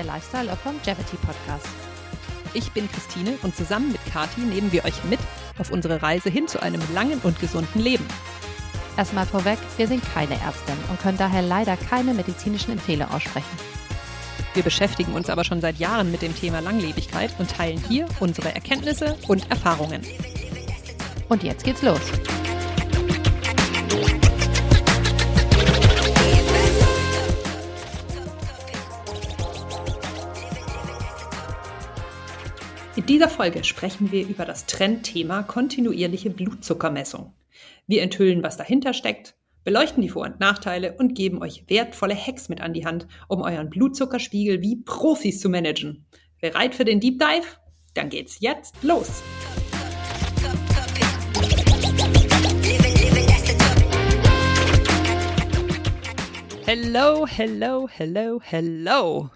der Lifestyle of Longevity Podcast. Ich bin Christine und zusammen mit Kati nehmen wir euch mit auf unsere Reise hin zu einem langen und gesunden Leben. Erstmal vorweg, wir sind keine Ärztin und können daher leider keine medizinischen Empfehlungen aussprechen. Wir beschäftigen uns aber schon seit Jahren mit dem Thema Langlebigkeit und teilen hier unsere Erkenntnisse und Erfahrungen. Und jetzt geht's los. Dieser Folge sprechen wir über das Trendthema kontinuierliche Blutzuckermessung. Wir enthüllen, was dahinter steckt, beleuchten die Vor- und Nachteile und geben euch wertvolle Hacks mit an die Hand, um euren Blutzuckerspiegel wie Profis zu managen. Bereit für den Deep Dive? Dann geht's jetzt los! Hello, hello, hello, hello.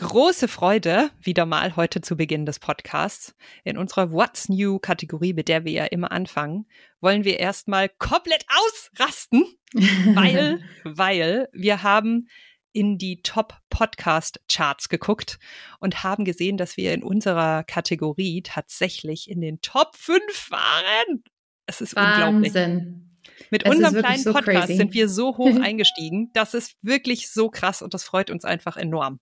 Große Freude, wieder mal heute zu Beginn des Podcasts. In unserer What's New Kategorie, mit der wir ja immer anfangen, wollen wir erstmal komplett ausrasten, weil, weil wir haben in die Top Podcast Charts geguckt und haben gesehen, dass wir in unserer Kategorie tatsächlich in den Top 5 waren. Es ist Wahnsinn. unglaublich. Mit es unserem kleinen so Podcast crazy. sind wir so hoch eingestiegen. Das ist wirklich so krass und das freut uns einfach enorm.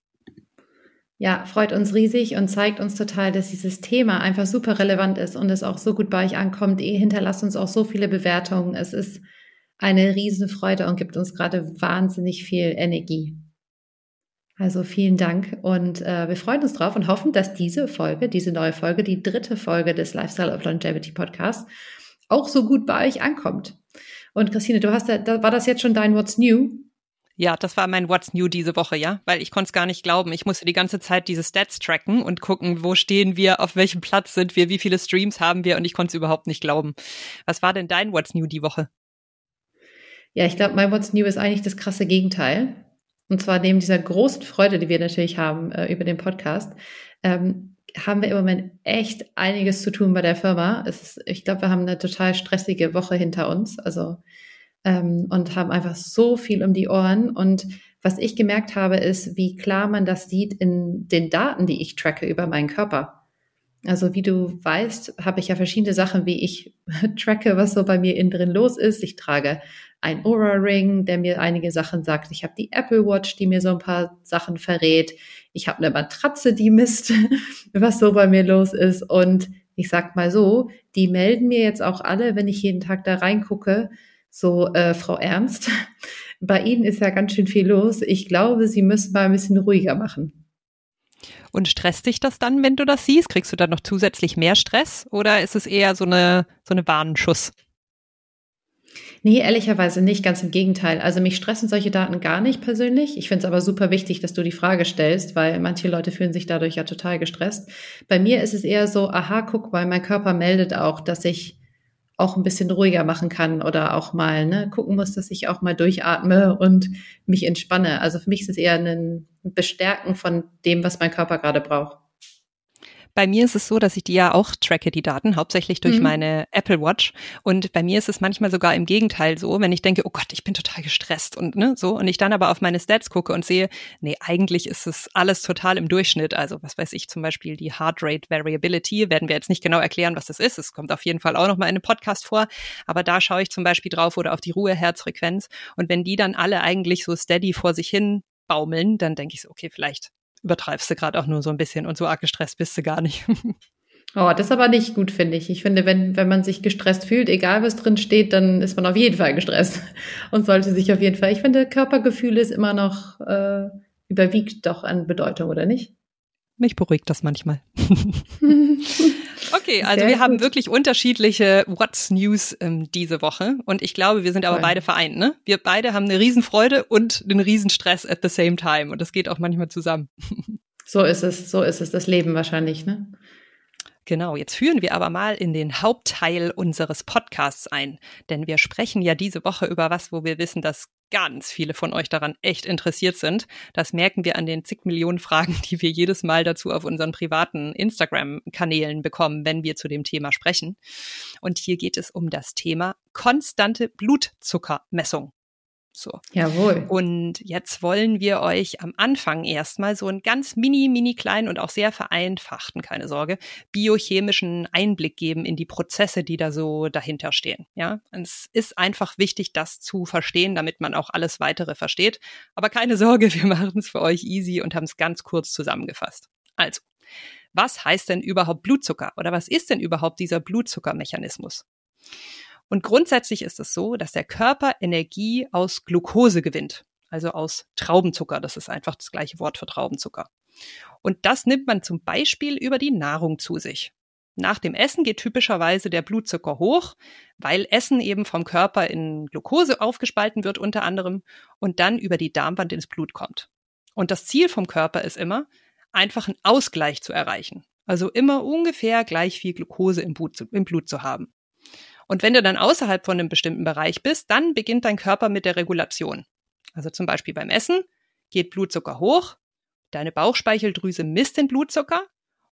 Ja, freut uns riesig und zeigt uns total, dass dieses Thema einfach super relevant ist und es auch so gut bei euch ankommt. Ihr hinterlasst uns auch so viele Bewertungen. Es ist eine Riesenfreude und gibt uns gerade wahnsinnig viel Energie. Also vielen Dank und äh, wir freuen uns drauf und hoffen, dass diese Folge, diese neue Folge, die dritte Folge des Lifestyle of Longevity Podcast auch so gut bei euch ankommt. Und Christine, du hast da, war das jetzt schon dein What's New? Ja, das war mein What's New diese Woche, ja, weil ich konnte es gar nicht glauben. Ich musste die ganze Zeit diese Stats tracken und gucken, wo stehen wir, auf welchem Platz sind wir, wie viele Streams haben wir und ich konnte es überhaupt nicht glauben. Was war denn dein What's New die Woche? Ja, ich glaube, mein What's New ist eigentlich das krasse Gegenteil. Und zwar neben dieser großen Freude, die wir natürlich haben äh, über den Podcast, ähm, haben wir im Moment echt einiges zu tun bei der Firma. Ist, ich glaube, wir haben eine total stressige Woche hinter uns. Also ähm, und haben einfach so viel um die Ohren. Und was ich gemerkt habe, ist, wie klar man das sieht in den Daten, die ich tracke über meinen Körper. Also wie du weißt, habe ich ja verschiedene Sachen, wie ich tracke, was so bei mir innen drin los ist. Ich trage ein Aura Ring, der mir einige Sachen sagt. Ich habe die Apple Watch, die mir so ein paar Sachen verrät. Ich habe eine Matratze, die misst, was so bei mir los ist. Und ich sag mal so, die melden mir jetzt auch alle, wenn ich jeden Tag da reingucke, so, äh, Frau Ernst, bei Ihnen ist ja ganz schön viel los. Ich glaube, Sie müssen mal ein bisschen ruhiger machen. Und stresst dich das dann, wenn du das siehst? Kriegst du dann noch zusätzlich mehr Stress oder ist es eher so eine, so eine Warnschuss? Nee, ehrlicherweise nicht, ganz im Gegenteil. Also mich stressen solche Daten gar nicht persönlich. Ich finde es aber super wichtig, dass du die Frage stellst, weil manche Leute fühlen sich dadurch ja total gestresst. Bei mir ist es eher so, aha, guck mal, mein Körper meldet auch, dass ich auch ein bisschen ruhiger machen kann oder auch mal ne, gucken muss, dass ich auch mal durchatme und mich entspanne. Also für mich ist es eher ein Bestärken von dem, was mein Körper gerade braucht. Bei mir ist es so, dass ich die ja auch tracke, die Daten, hauptsächlich durch mhm. meine Apple Watch. Und bei mir ist es manchmal sogar im Gegenteil so, wenn ich denke, oh Gott, ich bin total gestresst und ne, so. Und ich dann aber auf meine Stats gucke und sehe, nee, eigentlich ist es alles total im Durchschnitt. Also, was weiß ich, zum Beispiel die Heart Rate Variability, werden wir jetzt nicht genau erklären, was das ist. Es kommt auf jeden Fall auch noch mal in einem Podcast vor. Aber da schaue ich zum Beispiel drauf oder auf die Ruheherzfrequenz. Und wenn die dann alle eigentlich so steady vor sich hin baumeln, dann denke ich so, okay, vielleicht übertreibst du gerade auch nur so ein bisschen und so arg gestresst bist du gar nicht. Oh, das ist aber nicht gut, finde ich. Ich finde, wenn, wenn man sich gestresst fühlt, egal was drin steht, dann ist man auf jeden Fall gestresst und sollte sich auf jeden Fall. Ich finde, Körpergefühl ist immer noch, äh, überwiegt doch an Bedeutung, oder nicht? Mich beruhigt das manchmal. Okay, also Sehr wir gut. haben wirklich unterschiedliche What's News ähm, diese Woche und ich glaube, wir sind aber Voll. beide vereint. Ne? Wir beide haben eine Riesenfreude und einen Riesenstress at the same time und das geht auch manchmal zusammen. So ist es, so ist es, das Leben wahrscheinlich, ne? Genau, jetzt führen wir aber mal in den Hauptteil unseres Podcasts ein, denn wir sprechen ja diese Woche über was, wo wir wissen, dass ganz viele von euch daran echt interessiert sind. Das merken wir an den zig Millionen Fragen, die wir jedes Mal dazu auf unseren privaten Instagram-Kanälen bekommen, wenn wir zu dem Thema sprechen. Und hier geht es um das Thema konstante Blutzuckermessung. So. Jawohl. Und jetzt wollen wir euch am Anfang erstmal so einen ganz mini, mini kleinen und auch sehr vereinfachten, keine Sorge, biochemischen Einblick geben in die Prozesse, die da so dahinter stehen. Ja, und es ist einfach wichtig, das zu verstehen, damit man auch alles weitere versteht. Aber keine Sorge, wir machen es für euch easy und haben es ganz kurz zusammengefasst. Also, was heißt denn überhaupt Blutzucker oder was ist denn überhaupt dieser Blutzuckermechanismus? Und grundsätzlich ist es so, dass der Körper Energie aus Glucose gewinnt, also aus Traubenzucker. Das ist einfach das gleiche Wort für Traubenzucker. Und das nimmt man zum Beispiel über die Nahrung zu sich. Nach dem Essen geht typischerweise der Blutzucker hoch, weil Essen eben vom Körper in Glucose aufgespalten wird unter anderem und dann über die Darmwand ins Blut kommt. Und das Ziel vom Körper ist immer, einfach einen Ausgleich zu erreichen. Also immer ungefähr gleich viel Glucose im Blut, im Blut zu haben. Und wenn du dann außerhalb von einem bestimmten Bereich bist, dann beginnt dein Körper mit der Regulation. Also zum Beispiel beim Essen geht Blutzucker hoch, deine Bauchspeicheldrüse misst den Blutzucker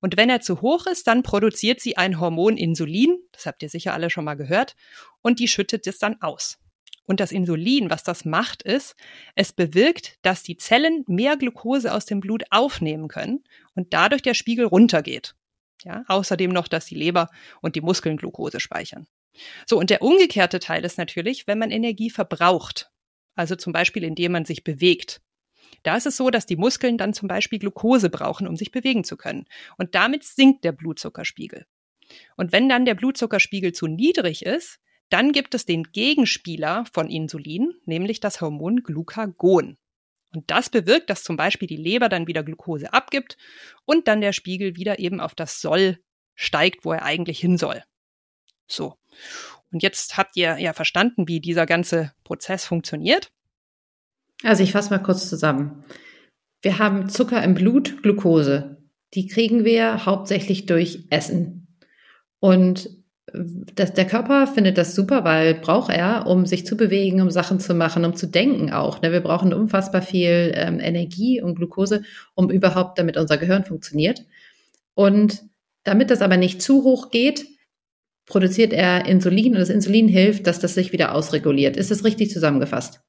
und wenn er zu hoch ist, dann produziert sie ein Hormon Insulin, das habt ihr sicher alle schon mal gehört, und die schüttet es dann aus. Und das Insulin, was das macht, ist, es bewirkt, dass die Zellen mehr Glucose aus dem Blut aufnehmen können und dadurch der Spiegel runtergeht. Ja, außerdem noch, dass die Leber und die Muskeln Glucose speichern. So, und der umgekehrte Teil ist natürlich, wenn man Energie verbraucht. Also zum Beispiel, indem man sich bewegt. Da ist es so, dass die Muskeln dann zum Beispiel Glucose brauchen, um sich bewegen zu können. Und damit sinkt der Blutzuckerspiegel. Und wenn dann der Blutzuckerspiegel zu niedrig ist, dann gibt es den Gegenspieler von Insulin, nämlich das Hormon Glucagon. Und das bewirkt, dass zum Beispiel die Leber dann wieder Glucose abgibt und dann der Spiegel wieder eben auf das Soll steigt, wo er eigentlich hin soll. So. Und jetzt habt ihr ja verstanden, wie dieser ganze Prozess funktioniert. Also ich fasse mal kurz zusammen. Wir haben Zucker im Blut, Glucose. Die kriegen wir hauptsächlich durch Essen. Und das, der Körper findet das super, weil braucht er, um sich zu bewegen, um Sachen zu machen, um zu denken auch. Ne? Wir brauchen unfassbar viel ähm, Energie und Glucose, um überhaupt, damit unser Gehirn funktioniert. Und damit das aber nicht zu hoch geht, produziert er Insulin und das Insulin hilft, dass das sich wieder ausreguliert. Ist das richtig zusammengefasst?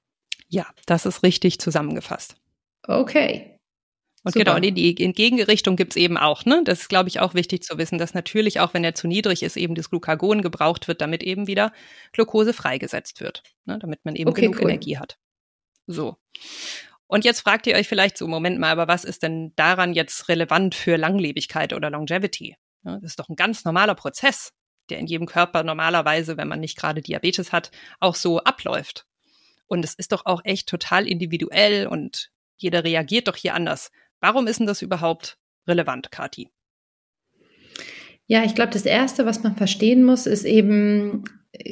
Ja, das ist richtig zusammengefasst. Okay. Und Super. genau, in die in Gegenrichtung gibt's eben auch, ne? Das ist, glaube ich, auch wichtig zu wissen, dass natürlich auch, wenn er zu niedrig ist, eben das Glucagon gebraucht wird, damit eben wieder Glucose freigesetzt wird, ne? damit man eben okay, genug cool. Energie hat. So. Und jetzt fragt ihr euch vielleicht so, Moment mal, aber was ist denn daran jetzt relevant für Langlebigkeit oder Longevity? Das ist doch ein ganz normaler Prozess der in jedem Körper normalerweise, wenn man nicht gerade Diabetes hat, auch so abläuft. Und es ist doch auch echt total individuell und jeder reagiert doch hier anders. Warum ist denn das überhaupt relevant, Kati? Ja, ich glaube, das Erste, was man verstehen muss, ist eben,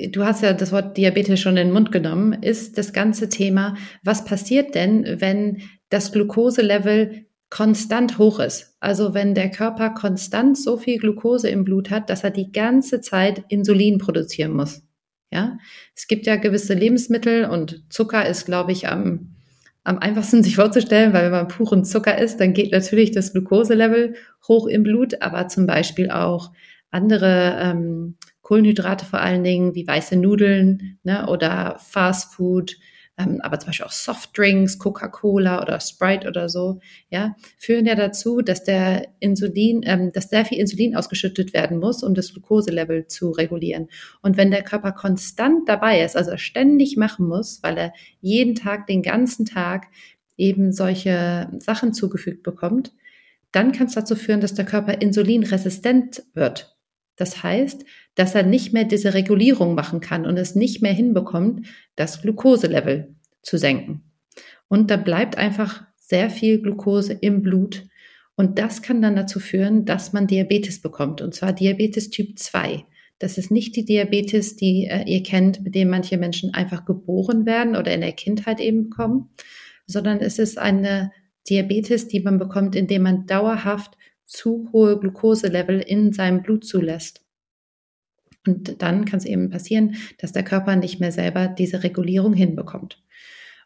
du hast ja das Wort Diabetes schon in den Mund genommen, ist das ganze Thema, was passiert denn, wenn das Glukoselevel konstant hoch ist. Also wenn der Körper konstant so viel Glucose im Blut hat, dass er die ganze Zeit Insulin produzieren muss. Ja, es gibt ja gewisse Lebensmittel und Zucker ist, glaube ich, am, am einfachsten sich vorzustellen, weil wenn man puren Zucker isst, dann geht natürlich das Glukoselevel hoch im Blut, aber zum Beispiel auch andere ähm, Kohlenhydrate vor allen Dingen, wie weiße Nudeln ne, oder Fastfood, ähm, aber zum Beispiel auch Softdrinks, Coca-Cola oder Sprite oder so, ja, führen ja dazu, dass der Insulin, ähm, dass sehr viel Insulin ausgeschüttet werden muss, um das Glukoselevel zu regulieren. Und wenn der Körper konstant dabei ist, also ständig machen muss, weil er jeden Tag, den ganzen Tag eben solche Sachen zugefügt bekommt, dann kann es dazu führen, dass der Körper insulinresistent wird. Das heißt, dass er nicht mehr diese Regulierung machen kann und es nicht mehr hinbekommt, das Glukoselevel zu senken. Und da bleibt einfach sehr viel Glukose im Blut. Und das kann dann dazu führen, dass man Diabetes bekommt. Und zwar Diabetes Typ 2. Das ist nicht die Diabetes, die äh, ihr kennt, mit dem manche Menschen einfach geboren werden oder in der Kindheit eben bekommen, sondern es ist eine Diabetes, die man bekommt, indem man dauerhaft zu hohe Glukoselevel in seinem Blut zulässt. Und dann kann es eben passieren, dass der Körper nicht mehr selber diese Regulierung hinbekommt.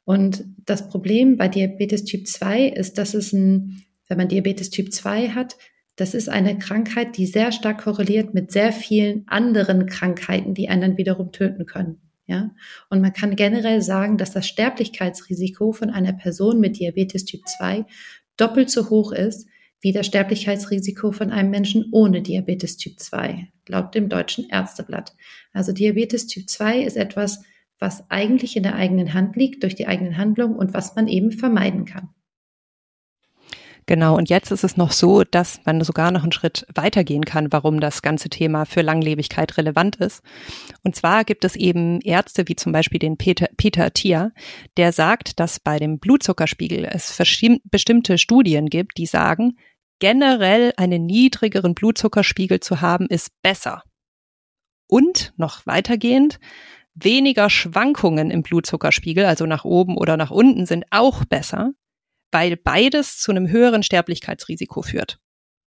Und das Problem bei Diabetes Typ 2 ist, dass es ein, wenn man Diabetes Typ 2 hat, das ist eine Krankheit, die sehr stark korreliert mit sehr vielen anderen Krankheiten, die einen dann wiederum töten können. Ja, und man kann generell sagen, dass das Sterblichkeitsrisiko von einer Person mit Diabetes Typ 2 doppelt so hoch ist wie das Sterblichkeitsrisiko von einem Menschen ohne Diabetes Typ 2, laut dem Deutschen Ärzteblatt. Also Diabetes Typ 2 ist etwas, was eigentlich in der eigenen Hand liegt durch die eigenen Handlungen und was man eben vermeiden kann. Genau, und jetzt ist es noch so, dass man sogar noch einen Schritt weitergehen kann, warum das ganze Thema für Langlebigkeit relevant ist. Und zwar gibt es eben Ärzte wie zum Beispiel den Peter, Peter Thier, der sagt, dass bei dem Blutzuckerspiegel es bestimmte Studien gibt, die sagen, generell einen niedrigeren Blutzuckerspiegel zu haben, ist besser. Und noch weitergehend, weniger Schwankungen im Blutzuckerspiegel, also nach oben oder nach unten, sind auch besser weil beides zu einem höheren Sterblichkeitsrisiko führt.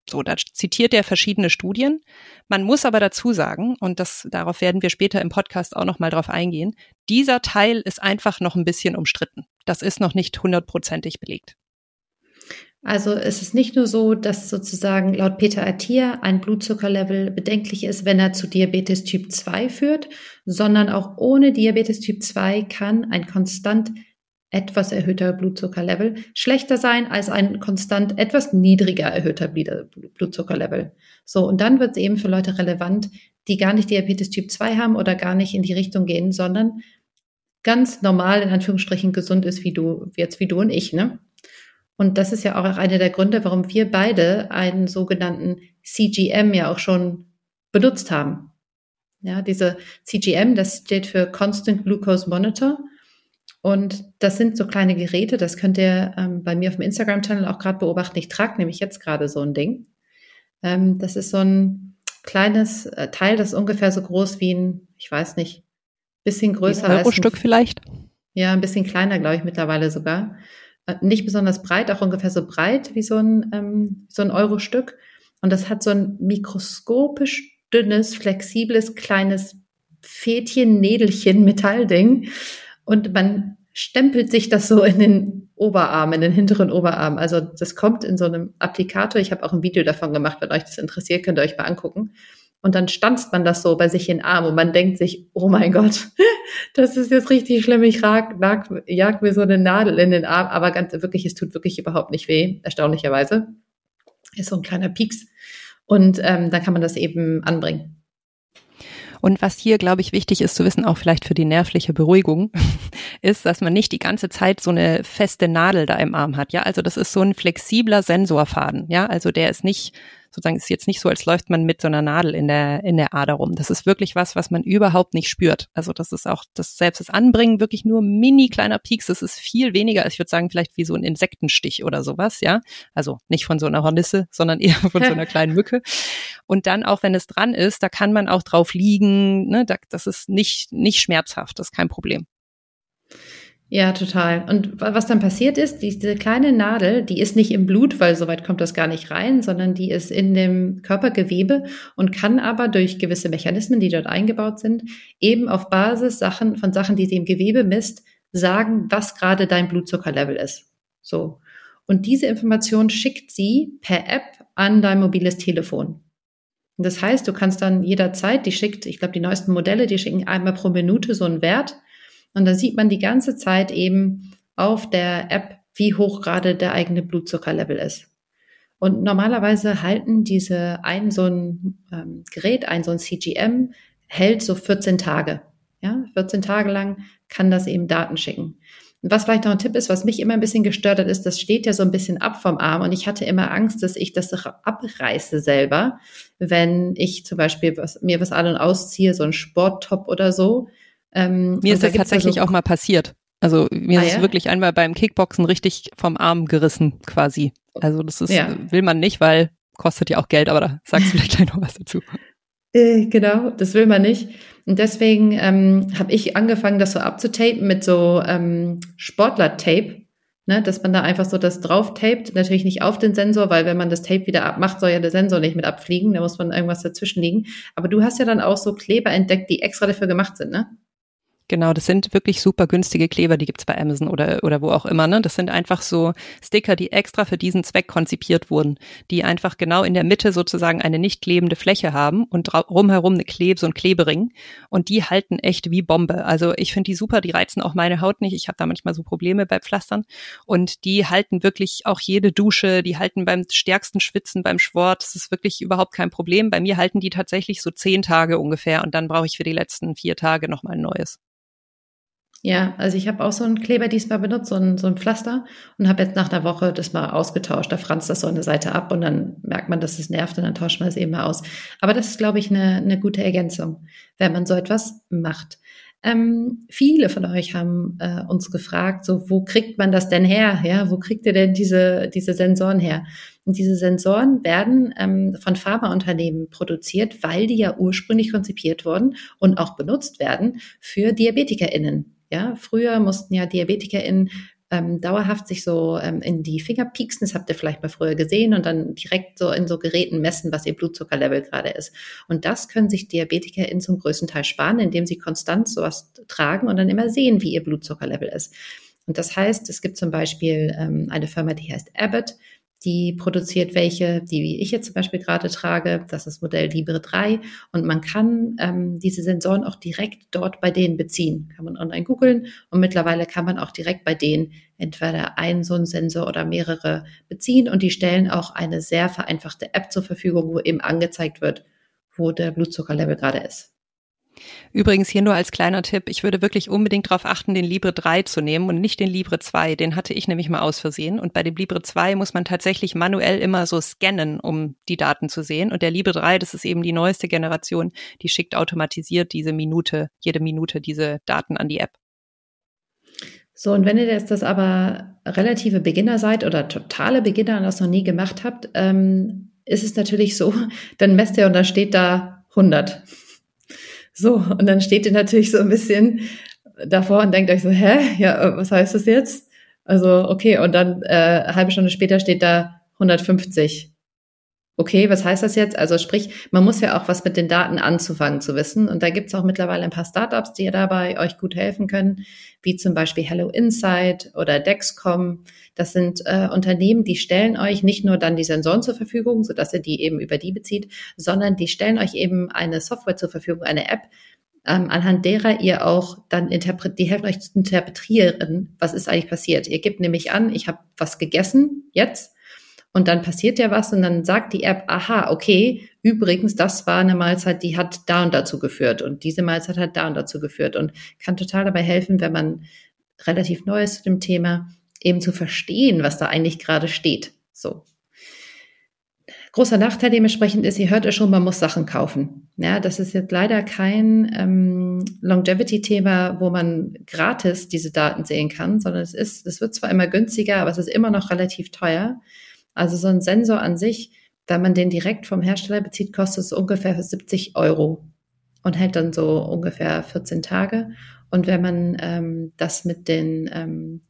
So, da zitiert er verschiedene Studien. Man muss aber dazu sagen, und das, darauf werden wir später im Podcast auch nochmal drauf eingehen, dieser Teil ist einfach noch ein bisschen umstritten. Das ist noch nicht hundertprozentig belegt. Also es ist nicht nur so, dass sozusagen laut Peter Attia ein Blutzuckerlevel bedenklich ist, wenn er zu Diabetes Typ 2 führt, sondern auch ohne Diabetes Typ 2 kann ein konstant etwas erhöhter Blutzuckerlevel schlechter sein als ein konstant etwas niedriger erhöhter Blutzuckerlevel. So, und dann wird es eben für Leute relevant, die gar nicht Diabetes Typ 2 haben oder gar nicht in die Richtung gehen, sondern ganz normal in Anführungsstrichen gesund ist, wie du, jetzt wie du und ich, ne? Und das ist ja auch einer der Gründe, warum wir beide einen sogenannten CGM ja auch schon benutzt haben. Ja, diese CGM, das steht für Constant Glucose Monitor. Und das sind so kleine Geräte, das könnt ihr ähm, bei mir auf dem Instagram-Channel auch gerade beobachten. Ich trage nämlich jetzt gerade so ein Ding. Ähm, das ist so ein kleines äh, Teil, das ist ungefähr so groß wie ein, ich weiß nicht, bisschen größer ein als Stück vielleicht. Ja, ein bisschen kleiner, glaube ich, mittlerweile sogar. Äh, nicht besonders breit, auch ungefähr so breit wie so ein, ähm, so ein Euro-Stück. Und das hat so ein mikroskopisch dünnes, flexibles, kleines Fädchen, Nädelchen, Metallding und man stempelt sich das so in den Oberarm, in den hinteren Oberarm. Also das kommt in so einem Applikator. Ich habe auch ein Video davon gemacht, wenn euch das interessiert, könnt ihr euch mal angucken. Und dann stanzt man das so bei sich in den Arm und man denkt sich, oh mein Gott, das ist jetzt richtig schlimm. Ich rag, rag, jag mir so eine Nadel in den Arm, aber ganz wirklich, es tut wirklich überhaupt nicht weh, erstaunlicherweise. Ist so ein kleiner Pieks. Und ähm, dann kann man das eben anbringen. Und was hier, glaube ich, wichtig ist zu wissen, auch vielleicht für die nervliche Beruhigung, ist, dass man nicht die ganze Zeit so eine feste Nadel da im Arm hat. Ja, also das ist so ein flexibler Sensorfaden. Ja, also der ist nicht sozusagen ist jetzt nicht so, als läuft man mit so einer Nadel in der, in der Ader rum. Das ist wirklich was, was man überhaupt nicht spürt. Also das ist auch das selbst das Anbringen wirklich nur mini kleiner Peaks. Das ist viel weniger, ich würde sagen, vielleicht wie so ein Insektenstich oder sowas, ja. Also nicht von so einer Hornisse, sondern eher von so einer kleinen Mücke. Und dann auch, wenn es dran ist, da kann man auch drauf liegen, ne, das ist nicht, nicht schmerzhaft, das ist kein Problem. Ja, total. Und was dann passiert ist, diese kleine Nadel, die ist nicht im Blut, weil soweit kommt das gar nicht rein, sondern die ist in dem Körpergewebe und kann aber durch gewisse Mechanismen, die dort eingebaut sind, eben auf Basis Sachen, von Sachen, die sie im Gewebe misst, sagen, was gerade dein Blutzuckerlevel ist. So. Und diese Information schickt sie per App an dein mobiles Telefon. Das heißt, du kannst dann jederzeit, die schickt, ich glaube, die neuesten Modelle, die schicken einmal pro Minute so einen Wert und da sieht man die ganze Zeit eben auf der App, wie hoch gerade der eigene Blutzuckerlevel ist. Und normalerweise halten diese ein so ein ähm, Gerät, ein so ein CGM, hält so 14 Tage. Ja, 14 Tage lang kann das eben Daten schicken. Und was vielleicht noch ein Tipp ist, was mich immer ein bisschen gestört hat, ist, das steht ja so ein bisschen ab vom Arm und ich hatte immer Angst, dass ich das abreiße selber, wenn ich zum Beispiel was, mir was an und ausziehe, so ein Sporttop oder so, ähm, mir ist das tatsächlich also, auch mal passiert. Also mir ah, ist es ja? wirklich einmal beim Kickboxen richtig vom Arm gerissen quasi. Also das ist, ja. will man nicht, weil kostet ja auch Geld, aber da sagst du vielleicht gleich noch was dazu. Äh, genau, das will man nicht. Und deswegen ähm, habe ich angefangen, das so abzutapen mit so ähm, Sportler-Tape, ne, dass man da einfach so das drauf tapet. Natürlich nicht auf den Sensor, weil wenn man das Tape wieder abmacht, soll ja der Sensor nicht mit abfliegen. Da muss man irgendwas dazwischen liegen. Aber du hast ja dann auch so Kleber entdeckt, die extra dafür gemacht sind, ne? Genau, das sind wirklich super günstige Kleber, die gibt's bei Amazon oder, oder wo auch immer. Ne? Das sind einfach so Sticker, die extra für diesen Zweck konzipiert wurden, die einfach genau in der Mitte sozusagen eine nicht klebende Fläche haben und rumherum eine Kleb, so ein Klebering. Und die halten echt wie Bombe. Also ich finde die super, die reizen auch meine Haut nicht. Ich habe da manchmal so Probleme bei Pflastern. Und die halten wirklich auch jede Dusche, die halten beim stärksten Schwitzen, beim Sport. Das ist wirklich überhaupt kein Problem. Bei mir halten die tatsächlich so zehn Tage ungefähr und dann brauche ich für die letzten vier Tage nochmal ein neues. Ja, also ich habe auch so einen Kleber diesmal benutzt, so ein, so ein Pflaster und habe jetzt nach einer Woche das mal ausgetauscht. Da franzt das so eine Seite ab und dann merkt man, dass es nervt und dann tauscht man es eben mal aus. Aber das ist, glaube ich, eine, eine gute Ergänzung, wenn man so etwas macht. Ähm, viele von euch haben äh, uns gefragt, so wo kriegt man das denn her? Ja, wo kriegt ihr denn diese diese Sensoren her? Und diese Sensoren werden ähm, von Pharmaunternehmen produziert, weil die ja ursprünglich konzipiert wurden und auch benutzt werden für DiabetikerInnen. Ja, früher mussten ja DiabetikerInnen ähm, dauerhaft sich so ähm, in die Finger pieksen, das habt ihr vielleicht mal früher gesehen, und dann direkt so in so Geräten messen, was ihr Blutzuckerlevel gerade ist. Und das können sich DiabetikerInnen zum größten Teil sparen, indem sie konstant sowas tragen und dann immer sehen, wie ihr Blutzuckerlevel ist. Und das heißt, es gibt zum Beispiel ähm, eine Firma, die heißt Abbott, die produziert welche, die ich jetzt zum Beispiel gerade trage. Das ist Modell Libre 3. Und man kann ähm, diese Sensoren auch direkt dort bei denen beziehen. Kann man online googeln und mittlerweile kann man auch direkt bei denen entweder einen so einen Sensor oder mehrere beziehen. Und die stellen auch eine sehr vereinfachte App zur Verfügung, wo eben angezeigt wird, wo der Blutzuckerlevel gerade ist. Übrigens hier nur als kleiner Tipp, ich würde wirklich unbedingt darauf achten, den Libre 3 zu nehmen und nicht den Libre 2. Den hatte ich nämlich mal aus Versehen. Und bei dem Libre 2 muss man tatsächlich manuell immer so scannen, um die Daten zu sehen. Und der Libre 3, das ist eben die neueste Generation, die schickt automatisiert diese Minute, jede Minute diese Daten an die App. So, und wenn ihr jetzt das aber relative Beginner seid oder totale Beginner und das noch nie gemacht habt, ähm, ist es natürlich so, dann messt ihr und da steht da 100. So, und dann steht ihr natürlich so ein bisschen davor und denkt euch so, hä? Ja, äh, was heißt das jetzt? Also, okay, und dann äh, halbe Stunde später steht da 150. Okay, was heißt das jetzt? Also sprich, man muss ja auch was mit den Daten anzufangen zu wissen. Und da gibt's auch mittlerweile ein paar Startups, die dabei euch gut helfen können, wie zum Beispiel Hello Insight oder Dexcom. Das sind äh, Unternehmen, die stellen euch nicht nur dann die Sensoren zur Verfügung, sodass ihr die eben über die bezieht, sondern die stellen euch eben eine Software zur Verfügung, eine App, ähm, anhand derer ihr auch dann interpret die helfen euch zu interpretieren, was ist eigentlich passiert. Ihr gebt nämlich an, ich habe was gegessen jetzt und dann passiert ja was und dann sagt die App, aha, okay, übrigens, das war eine Mahlzeit, die hat da und dazu geführt und diese Mahlzeit hat da und dazu geführt und kann total dabei helfen, wenn man relativ neu ist zu dem Thema, eben zu verstehen, was da eigentlich gerade steht. So. Großer Nachteil dementsprechend ist, ihr hört ja schon, man muss Sachen kaufen. Ja, das ist jetzt leider kein ähm, Longevity-Thema, wo man gratis diese Daten sehen kann, sondern es ist, es wird zwar immer günstiger, aber es ist immer noch relativ teuer. Also so ein Sensor an sich, wenn man den direkt vom Hersteller bezieht, kostet es ungefähr 70 Euro und hält dann so ungefähr 14 Tage. Und wenn man ähm, das mit den ähm,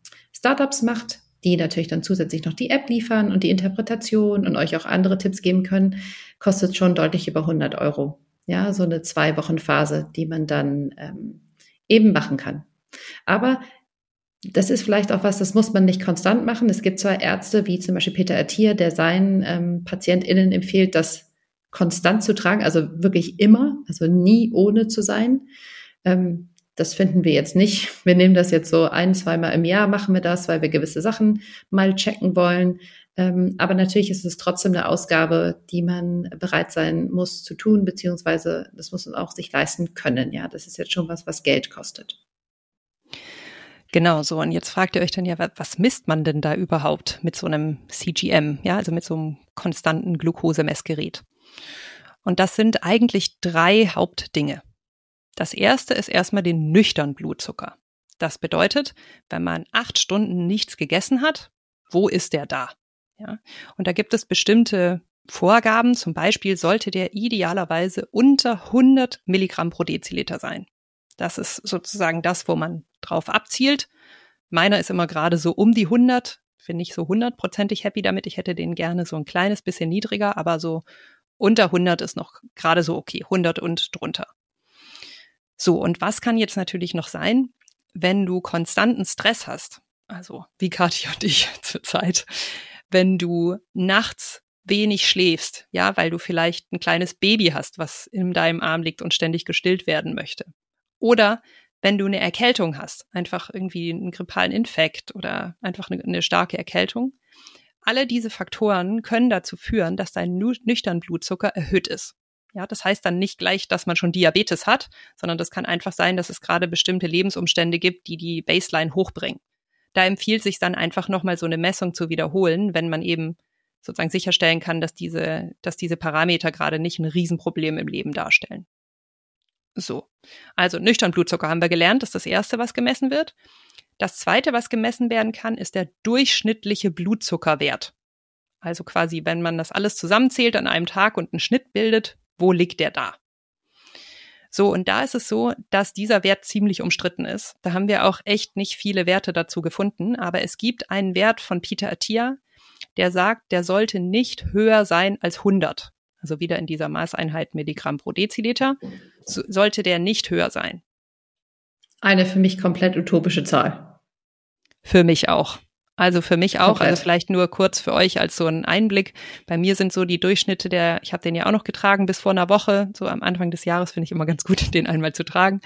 Startups macht, die natürlich dann zusätzlich noch die App liefern und die Interpretation und euch auch andere Tipps geben können, kostet schon deutlich über 100 Euro. Ja, so eine zwei Wochen Phase, die man dann ähm, eben machen kann. Aber das ist vielleicht auch was, das muss man nicht konstant machen. Es gibt zwar Ärzte, wie zum Beispiel Peter Attier, der seinen ähm, PatientInnen empfiehlt, das konstant zu tragen, also wirklich immer, also nie ohne zu sein. Ähm, das finden wir jetzt nicht. Wir nehmen das jetzt so ein, zweimal im Jahr machen wir das, weil wir gewisse Sachen mal checken wollen. Ähm, aber natürlich ist es trotzdem eine Ausgabe, die man bereit sein muss zu tun, beziehungsweise das muss man auch sich leisten können. Ja, das ist jetzt schon was, was Geld kostet. Genau so. Und jetzt fragt ihr euch dann ja, was misst man denn da überhaupt mit so einem CGM? Ja, also mit so einem konstanten Glukosemessgerät. Und das sind eigentlich drei Hauptdinge. Das erste ist erstmal den nüchtern Blutzucker. Das bedeutet, wenn man acht Stunden nichts gegessen hat, wo ist der da? Ja. Und da gibt es bestimmte Vorgaben. Zum Beispiel sollte der idealerweise unter 100 Milligramm pro Deziliter sein. Das ist sozusagen das, wo man drauf abzielt. Meiner ist immer gerade so um die 100. Finde ich so hundertprozentig happy damit. Ich hätte den gerne so ein kleines bisschen niedriger, aber so unter 100 ist noch gerade so okay. 100 und drunter. So, und was kann jetzt natürlich noch sein, wenn du konstanten Stress hast? Also wie Katja und ich zurzeit, wenn du nachts wenig schläfst, ja, weil du vielleicht ein kleines Baby hast, was in deinem Arm liegt und ständig gestillt werden möchte. Oder wenn du eine Erkältung hast, einfach irgendwie einen grippalen Infekt oder einfach eine, eine starke Erkältung. Alle diese Faktoren können dazu führen, dass dein nüchtern Blutzucker erhöht ist. Ja, das heißt dann nicht gleich, dass man schon Diabetes hat, sondern das kann einfach sein, dass es gerade bestimmte Lebensumstände gibt, die die Baseline hochbringen. Da empfiehlt sich dann einfach nochmal so eine Messung zu wiederholen, wenn man eben sozusagen sicherstellen kann, dass diese, dass diese Parameter gerade nicht ein Riesenproblem im Leben darstellen. So. Also nüchtern Blutzucker haben wir gelernt, das ist das erste, was gemessen wird. Das zweite, was gemessen werden kann, ist der durchschnittliche Blutzuckerwert. Also quasi, wenn man das alles zusammenzählt an einem Tag und einen Schnitt bildet, wo liegt der da? So, und da ist es so, dass dieser Wert ziemlich umstritten ist. Da haben wir auch echt nicht viele Werte dazu gefunden, aber es gibt einen Wert von Peter Attia, der sagt, der sollte nicht höher sein als 100. Also wieder in dieser Maßeinheit Milligramm pro Deziliter, so, sollte der nicht höher sein. Eine für mich komplett utopische Zahl. Für mich auch. Also für mich auch, also Komplett. also vielleicht nur kurz für euch als so ein Einblick. Bei mir sind so die Durchschnitte der, ich habe den ja auch noch getragen bis vor einer Woche, so am Anfang des Jahres finde ich immer ganz gut, den einmal zu tragen.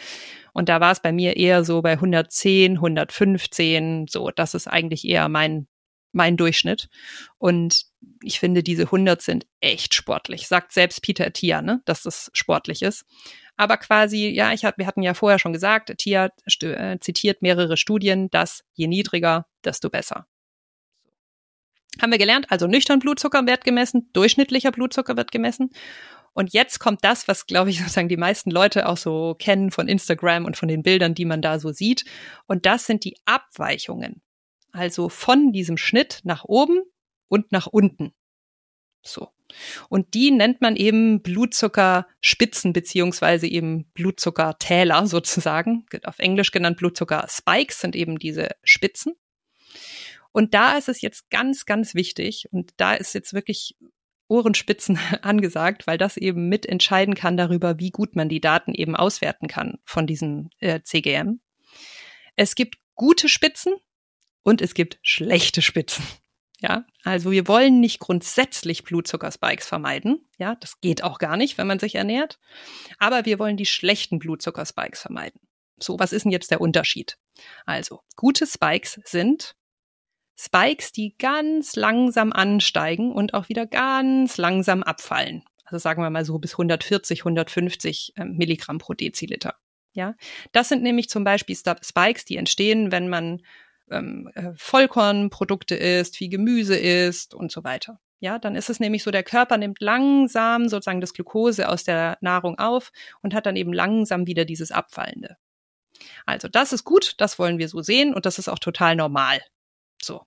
Und da war es bei mir eher so bei 110, 115, so, das ist eigentlich eher mein, mein Durchschnitt. Und ich finde, diese 100 sind echt sportlich. Sagt selbst Peter Tia, ne, dass das sportlich ist. Aber quasi, ja, ich hat, wir hatten ja vorher schon gesagt, Tia äh, zitiert mehrere Studien, dass je niedriger, desto besser. Haben wir gelernt, also nüchtern Blutzucker wird gemessen, durchschnittlicher Blutzucker wird gemessen. Und jetzt kommt das, was, glaube ich, sozusagen die meisten Leute auch so kennen von Instagram und von den Bildern, die man da so sieht. Und das sind die Abweichungen. Also von diesem Schnitt nach oben und nach unten. So. Und die nennt man eben Blutzuckerspitzen beziehungsweise eben Blutzuckertäler sozusagen. Auf Englisch genannt Blutzucker-Spikes sind eben diese Spitzen. Und da ist es jetzt ganz, ganz wichtig und da ist jetzt wirklich Ohrenspitzen angesagt, weil das eben mitentscheiden kann darüber, wie gut man die Daten eben auswerten kann von diesem äh, CGM. Es gibt gute Spitzen und es gibt schlechte Spitzen. Ja, also wir wollen nicht grundsätzlich Blutzuckerspikes vermeiden. Ja, das geht auch gar nicht, wenn man sich ernährt. Aber wir wollen die schlechten Blutzuckerspikes vermeiden. So, was ist denn jetzt der Unterschied? Also, gute Spikes sind Spikes, die ganz langsam ansteigen und auch wieder ganz langsam abfallen. Also sagen wir mal so bis 140, 150 äh, Milligramm pro Deziliter. Ja, das sind nämlich zum Beispiel Spikes, die entstehen, wenn man ähm, äh, Vollkornprodukte isst, viel Gemüse isst und so weiter. Ja, dann ist es nämlich so, der Körper nimmt langsam sozusagen das Glucose aus der Nahrung auf und hat dann eben langsam wieder dieses Abfallende. Also das ist gut, das wollen wir so sehen und das ist auch total normal. So.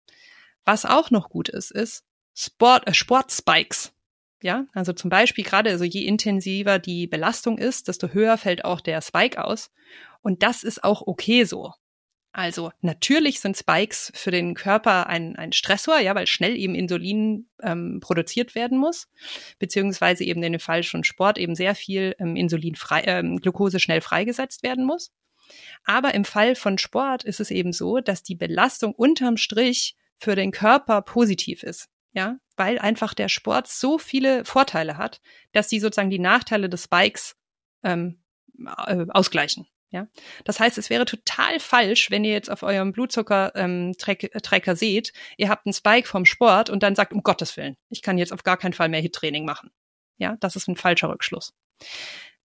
Was auch noch gut ist, ist Sport, äh, Sportspikes. Ja, also zum Beispiel gerade, also je intensiver die Belastung ist, desto höher fällt auch der Spike aus. Und das ist auch okay so. Also natürlich sind Spikes für den Körper ein, ein Stressor, ja, weil schnell eben Insulin ähm, produziert werden muss, beziehungsweise eben in dem Fall schon Sport eben sehr viel ähm, Insulin frei, ähm, Glucose schnell freigesetzt werden muss. Aber im Fall von Sport ist es eben so, dass die Belastung unterm Strich für den Körper positiv ist. Ja, weil einfach der Sport so viele Vorteile hat, dass sie sozusagen die Nachteile des Spikes ähm, äh, ausgleichen. Ja, das heißt, es wäre total falsch, wenn ihr jetzt auf eurem Blutzucker-Tracker ähm, seht, ihr habt einen Spike vom Sport und dann sagt, um Gottes Willen, ich kann jetzt auf gar keinen Fall mehr Hit-Training machen. Ja, das ist ein falscher Rückschluss.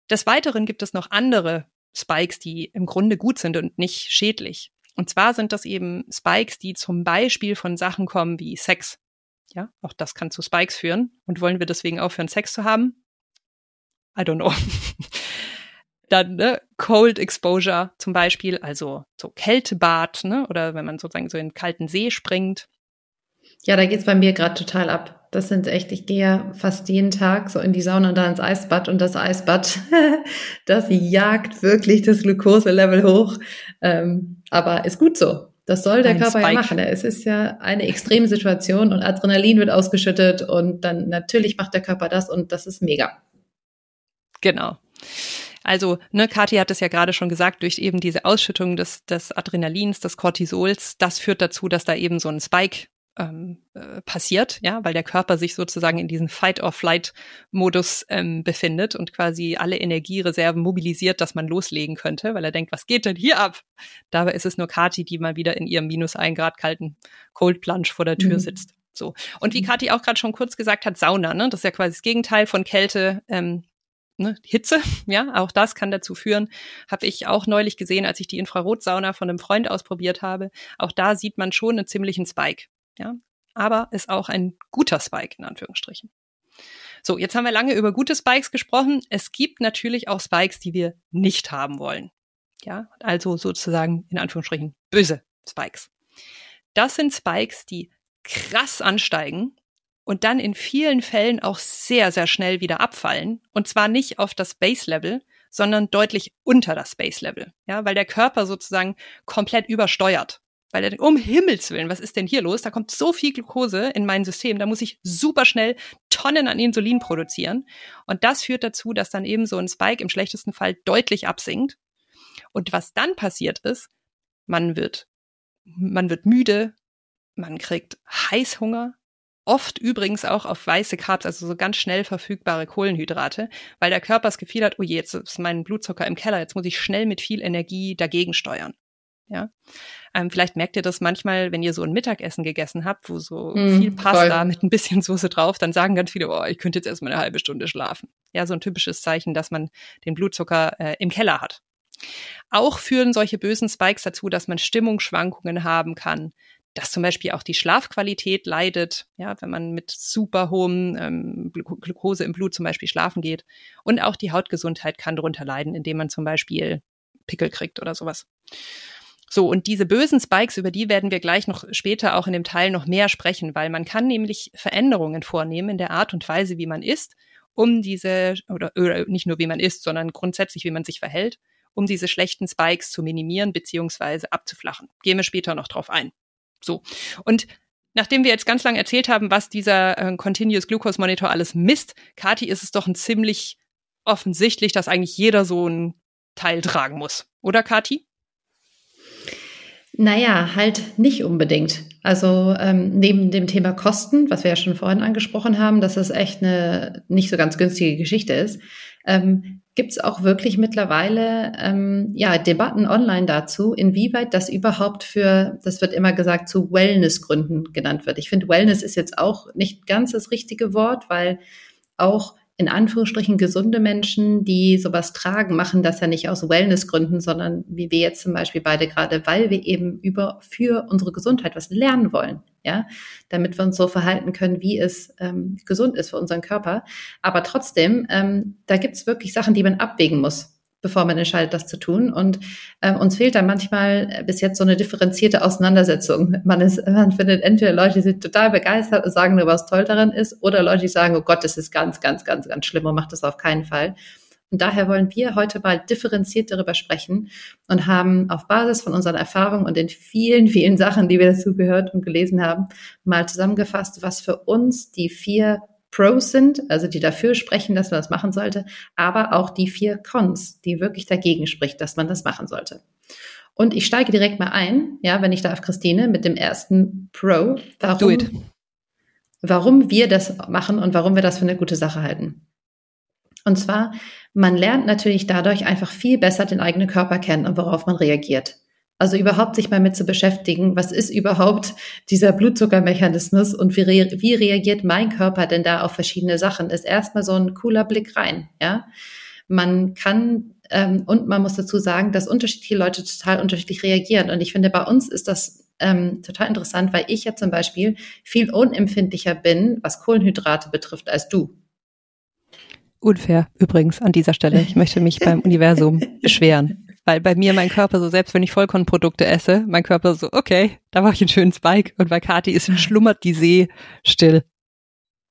Des Weiteren gibt es noch andere Spikes, die im Grunde gut sind und nicht schädlich. Und zwar sind das eben Spikes, die zum Beispiel von Sachen kommen wie Sex. Ja, auch das kann zu Spikes führen. Und wollen wir deswegen aufhören, Sex zu haben? I don't know. Dann ne, Cold Exposure zum Beispiel, also so Kältebad, ne, oder wenn man sozusagen so in den kalten See springt. Ja, da geht's bei mir gerade total ab. Das sind echt, ich gehe ja fast jeden Tag so in die Sauna und da ins Eisbad und das Eisbad, das jagt wirklich das Glukoselevel hoch. Ähm, aber ist gut so. Das soll der Ein Körper Spike. ja machen. Es ist ja eine extreme Situation und Adrenalin wird ausgeschüttet und dann natürlich macht der Körper das und das ist mega. Genau. Also, ne, Kathi hat es ja gerade schon gesagt, durch eben diese Ausschüttung des, des Adrenalins, des Cortisols, das führt dazu, dass da eben so ein Spike ähm, äh, passiert, ja, weil der Körper sich sozusagen in diesem Fight-or-Flight-Modus ähm, befindet und quasi alle Energiereserven mobilisiert, dass man loslegen könnte, weil er denkt, was geht denn hier ab? Dabei ist es nur Kati, die mal wieder in ihrem minus ein Grad kalten Cold Plunge vor der Tür mhm. sitzt. So. Und wie. Kathi auch gerade schon kurz gesagt hat, Sauna, ne? Das ist ja quasi das Gegenteil von Kälte, ähm, ne, Hitze, ja, auch das kann dazu führen, habe ich auch neulich gesehen, als ich die Infrarotsauna von einem Freund ausprobiert habe. Auch da sieht man schon einen ziemlichen Spike. Ja, aber ist auch ein guter Spike in Anführungsstrichen. So, jetzt haben wir lange über gute Spikes gesprochen. Es gibt natürlich auch Spikes, die wir nicht haben wollen. Ja, also sozusagen in Anführungsstrichen böse Spikes. Das sind Spikes, die krass ansteigen und dann in vielen Fällen auch sehr, sehr schnell wieder abfallen. Und zwar nicht auf das Base-Level, sondern deutlich unter das Base-Level. Ja, weil der Körper sozusagen komplett übersteuert weil er denkt, um Himmels Willen, was ist denn hier los? Da kommt so viel Glucose in mein System, da muss ich super schnell Tonnen an Insulin produzieren. Und das führt dazu, dass dann eben so ein Spike im schlechtesten Fall deutlich absinkt. Und was dann passiert ist, man wird, man wird müde, man kriegt Heißhunger, oft übrigens auch auf weiße Carbs, also so ganz schnell verfügbare Kohlenhydrate, weil der Körper das Gefühl hat, oh je, jetzt ist mein Blutzucker im Keller, jetzt muss ich schnell mit viel Energie dagegen steuern. Ja, ähm, vielleicht merkt ihr das manchmal, wenn ihr so ein Mittagessen gegessen habt, wo so mm, viel Pasta voll. mit ein bisschen Soße drauf, dann sagen ganz viele, oh, ich könnte jetzt erstmal eine halbe Stunde schlafen. Ja, so ein typisches Zeichen, dass man den Blutzucker äh, im Keller hat. Auch führen solche bösen Spikes dazu, dass man Stimmungsschwankungen haben kann, dass zum Beispiel auch die Schlafqualität leidet, ja, wenn man mit super hohem ähm, Glucose im Blut zum Beispiel schlafen geht. Und auch die Hautgesundheit kann darunter leiden, indem man zum Beispiel Pickel kriegt oder sowas. So, und diese bösen Spikes, über die werden wir gleich noch später auch in dem Teil noch mehr sprechen, weil man kann nämlich Veränderungen vornehmen in der Art und Weise, wie man isst, um diese, oder, oder nicht nur wie man isst, sondern grundsätzlich, wie man sich verhält, um diese schlechten Spikes zu minimieren beziehungsweise abzuflachen. Gehen wir später noch drauf ein. So. Und Nachdem wir jetzt ganz lange erzählt haben, was dieser äh, Continuous Glucose Monitor alles misst, Kati, ist es doch ein ziemlich offensichtlich, dass eigentlich jeder so ein Teil tragen muss. Oder, Kati? Naja, halt nicht unbedingt. Also ähm, neben dem Thema Kosten, was wir ja schon vorhin angesprochen haben, dass es echt eine nicht so ganz günstige Geschichte ist, ähm, gibt es auch wirklich mittlerweile ähm, ja Debatten online dazu, inwieweit das überhaupt für, das wird immer gesagt, zu Wellnessgründen genannt wird. Ich finde, Wellness ist jetzt auch nicht ganz das richtige Wort, weil auch in Anführungsstrichen gesunde Menschen, die sowas tragen, machen das ja nicht aus Wellnessgründen, sondern wie wir jetzt zum Beispiel beide gerade, weil wir eben über für unsere Gesundheit was lernen wollen, ja, damit wir uns so verhalten können, wie es ähm, gesund ist für unseren Körper. Aber trotzdem, ähm, da gibt's wirklich Sachen, die man abwägen muss bevor man entscheidet, das zu tun. Und ähm, uns fehlt da manchmal äh, bis jetzt so eine differenzierte Auseinandersetzung. Man, ist, man findet entweder Leute, die sind total begeistert und sagen nur, was toll daran ist, oder Leute, die sagen, oh Gott, das ist ganz, ganz, ganz, ganz schlimm und macht das auf keinen Fall. Und daher wollen wir heute mal differenziert darüber sprechen und haben auf Basis von unseren Erfahrungen und den vielen, vielen Sachen, die wir dazu gehört und gelesen haben, mal zusammengefasst, was für uns die vier Pros sind, also die dafür sprechen, dass man das machen sollte, aber auch die vier Cons, die wirklich dagegen spricht, dass man das machen sollte. Und ich steige direkt mal ein, ja, wenn ich darf, Christine, mit dem ersten Pro. Warum, warum wir das machen und warum wir das für eine gute Sache halten. Und zwar, man lernt natürlich dadurch einfach viel besser den eigenen Körper kennen und worauf man reagiert. Also überhaupt sich mal mit zu beschäftigen, was ist überhaupt dieser Blutzuckermechanismus und wie, re wie reagiert mein Körper denn da auf verschiedene Sachen, ist erstmal so ein cooler Blick rein, ja. Man kann, ähm, und man muss dazu sagen, dass unterschiedliche Leute total unterschiedlich reagieren. Und ich finde, bei uns ist das ähm, total interessant, weil ich ja zum Beispiel viel unempfindlicher bin, was Kohlenhydrate betrifft, als du. Unfair übrigens an dieser Stelle. Ich möchte mich beim Universum beschweren. Weil bei mir mein Körper so, selbst wenn ich Vollkornprodukte esse, mein Körper so, okay, da mache ich einen schönen Spike. Und bei Kati ist, schlummert die See still.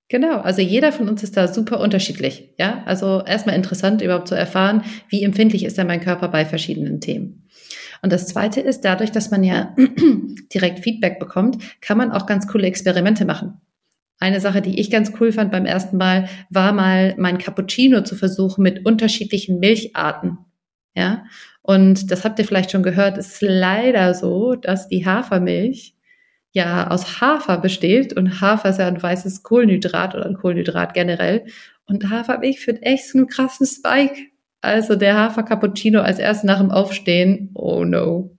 Genau, also jeder von uns ist da super unterschiedlich. Ja, also erstmal interessant überhaupt zu erfahren, wie empfindlich ist denn mein Körper bei verschiedenen Themen. Und das zweite ist, dadurch, dass man ja direkt Feedback bekommt, kann man auch ganz coole Experimente machen. eine Sache, die ich ganz cool fand beim ersten Mal, war mal mein Cappuccino zu versuchen mit unterschiedlichen Milcharten. Ja, und das habt ihr vielleicht schon gehört, ist leider so, dass die Hafermilch ja aus Hafer besteht und Hafer ist ja ein weißes Kohlenhydrat oder ein Kohlenhydrat generell. Und Hafermilch führt echt so einen krassen Spike. Also der Hafer Cappuccino als erst nach dem Aufstehen, oh no.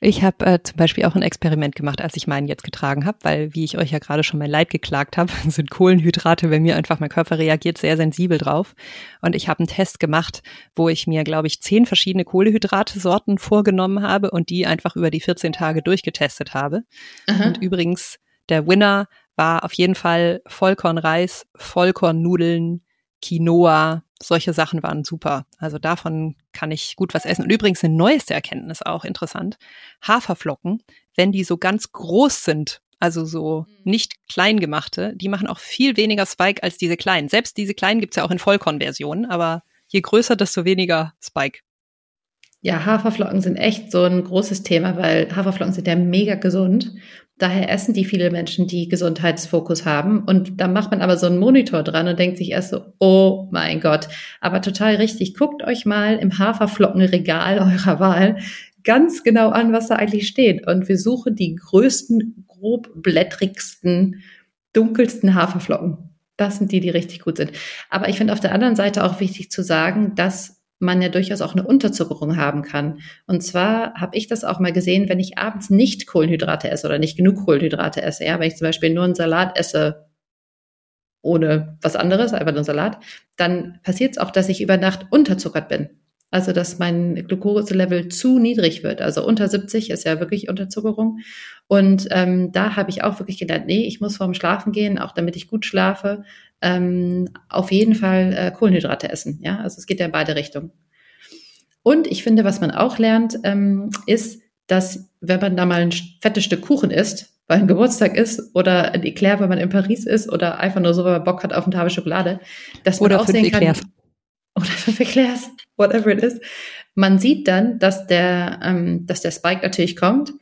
Ich habe äh, zum Beispiel auch ein Experiment gemacht, als ich meinen jetzt getragen habe, weil, wie ich euch ja gerade schon mein Leid geklagt habe, sind Kohlenhydrate bei mir einfach, mein Körper reagiert sehr sensibel drauf. Und ich habe einen Test gemacht, wo ich mir, glaube ich, zehn verschiedene Kohlenhydrate-Sorten vorgenommen habe und die einfach über die 14 Tage durchgetestet habe. Aha. Und übrigens, der Winner war auf jeden Fall Vollkornreis, Vollkornnudeln, Quinoa, solche Sachen waren super. Also davon kann ich gut was essen. Und übrigens eine neueste Erkenntnis auch interessant. Haferflocken, wenn die so ganz groß sind, also so mhm. nicht klein gemachte, die machen auch viel weniger Spike als diese kleinen. Selbst diese kleinen gibt's ja auch in Vollkornversionen, aber je größer, desto weniger Spike. Ja, Haferflocken sind echt so ein großes Thema, weil Haferflocken sind ja mega gesund. Daher essen die viele Menschen, die Gesundheitsfokus haben. Und da macht man aber so einen Monitor dran und denkt sich erst so, oh mein Gott. Aber total richtig. Guckt euch mal im Haferflockenregal eurer Wahl ganz genau an, was da eigentlich steht. Und wir suchen die größten, grobblättrigsten, dunkelsten Haferflocken. Das sind die, die richtig gut sind. Aber ich finde auf der anderen Seite auch wichtig zu sagen, dass man ja durchaus auch eine Unterzuckerung haben kann. Und zwar habe ich das auch mal gesehen, wenn ich abends nicht Kohlenhydrate esse oder nicht genug Kohlenhydrate esse. Ja, wenn ich zum Beispiel nur einen Salat esse ohne was anderes, einfach nur Salat, dann passiert es auch, dass ich über Nacht unterzuckert bin. Also, dass mein Glukoselevel zu niedrig wird. Also unter 70 ist ja wirklich Unterzuckerung. Und ähm, da habe ich auch wirklich gedacht, nee, ich muss vorm Schlafen gehen, auch damit ich gut schlafe, ähm, auf jeden Fall äh, Kohlenhydrate essen. Ja, also es geht ja in beide Richtungen. Und ich finde, was man auch lernt, ähm, ist, dass wenn man da mal ein fettes Stück Kuchen isst, weil ein Geburtstag ist oder ein Eclair, wenn man in Paris ist oder einfach nur so, weil man Bock hat auf eine Tafel Schokolade, dass man oder auch sehen kann, Eclairs. oder fünf Eclairs, whatever it is. Man sieht dann, dass der, ähm, dass der Spike natürlich kommt,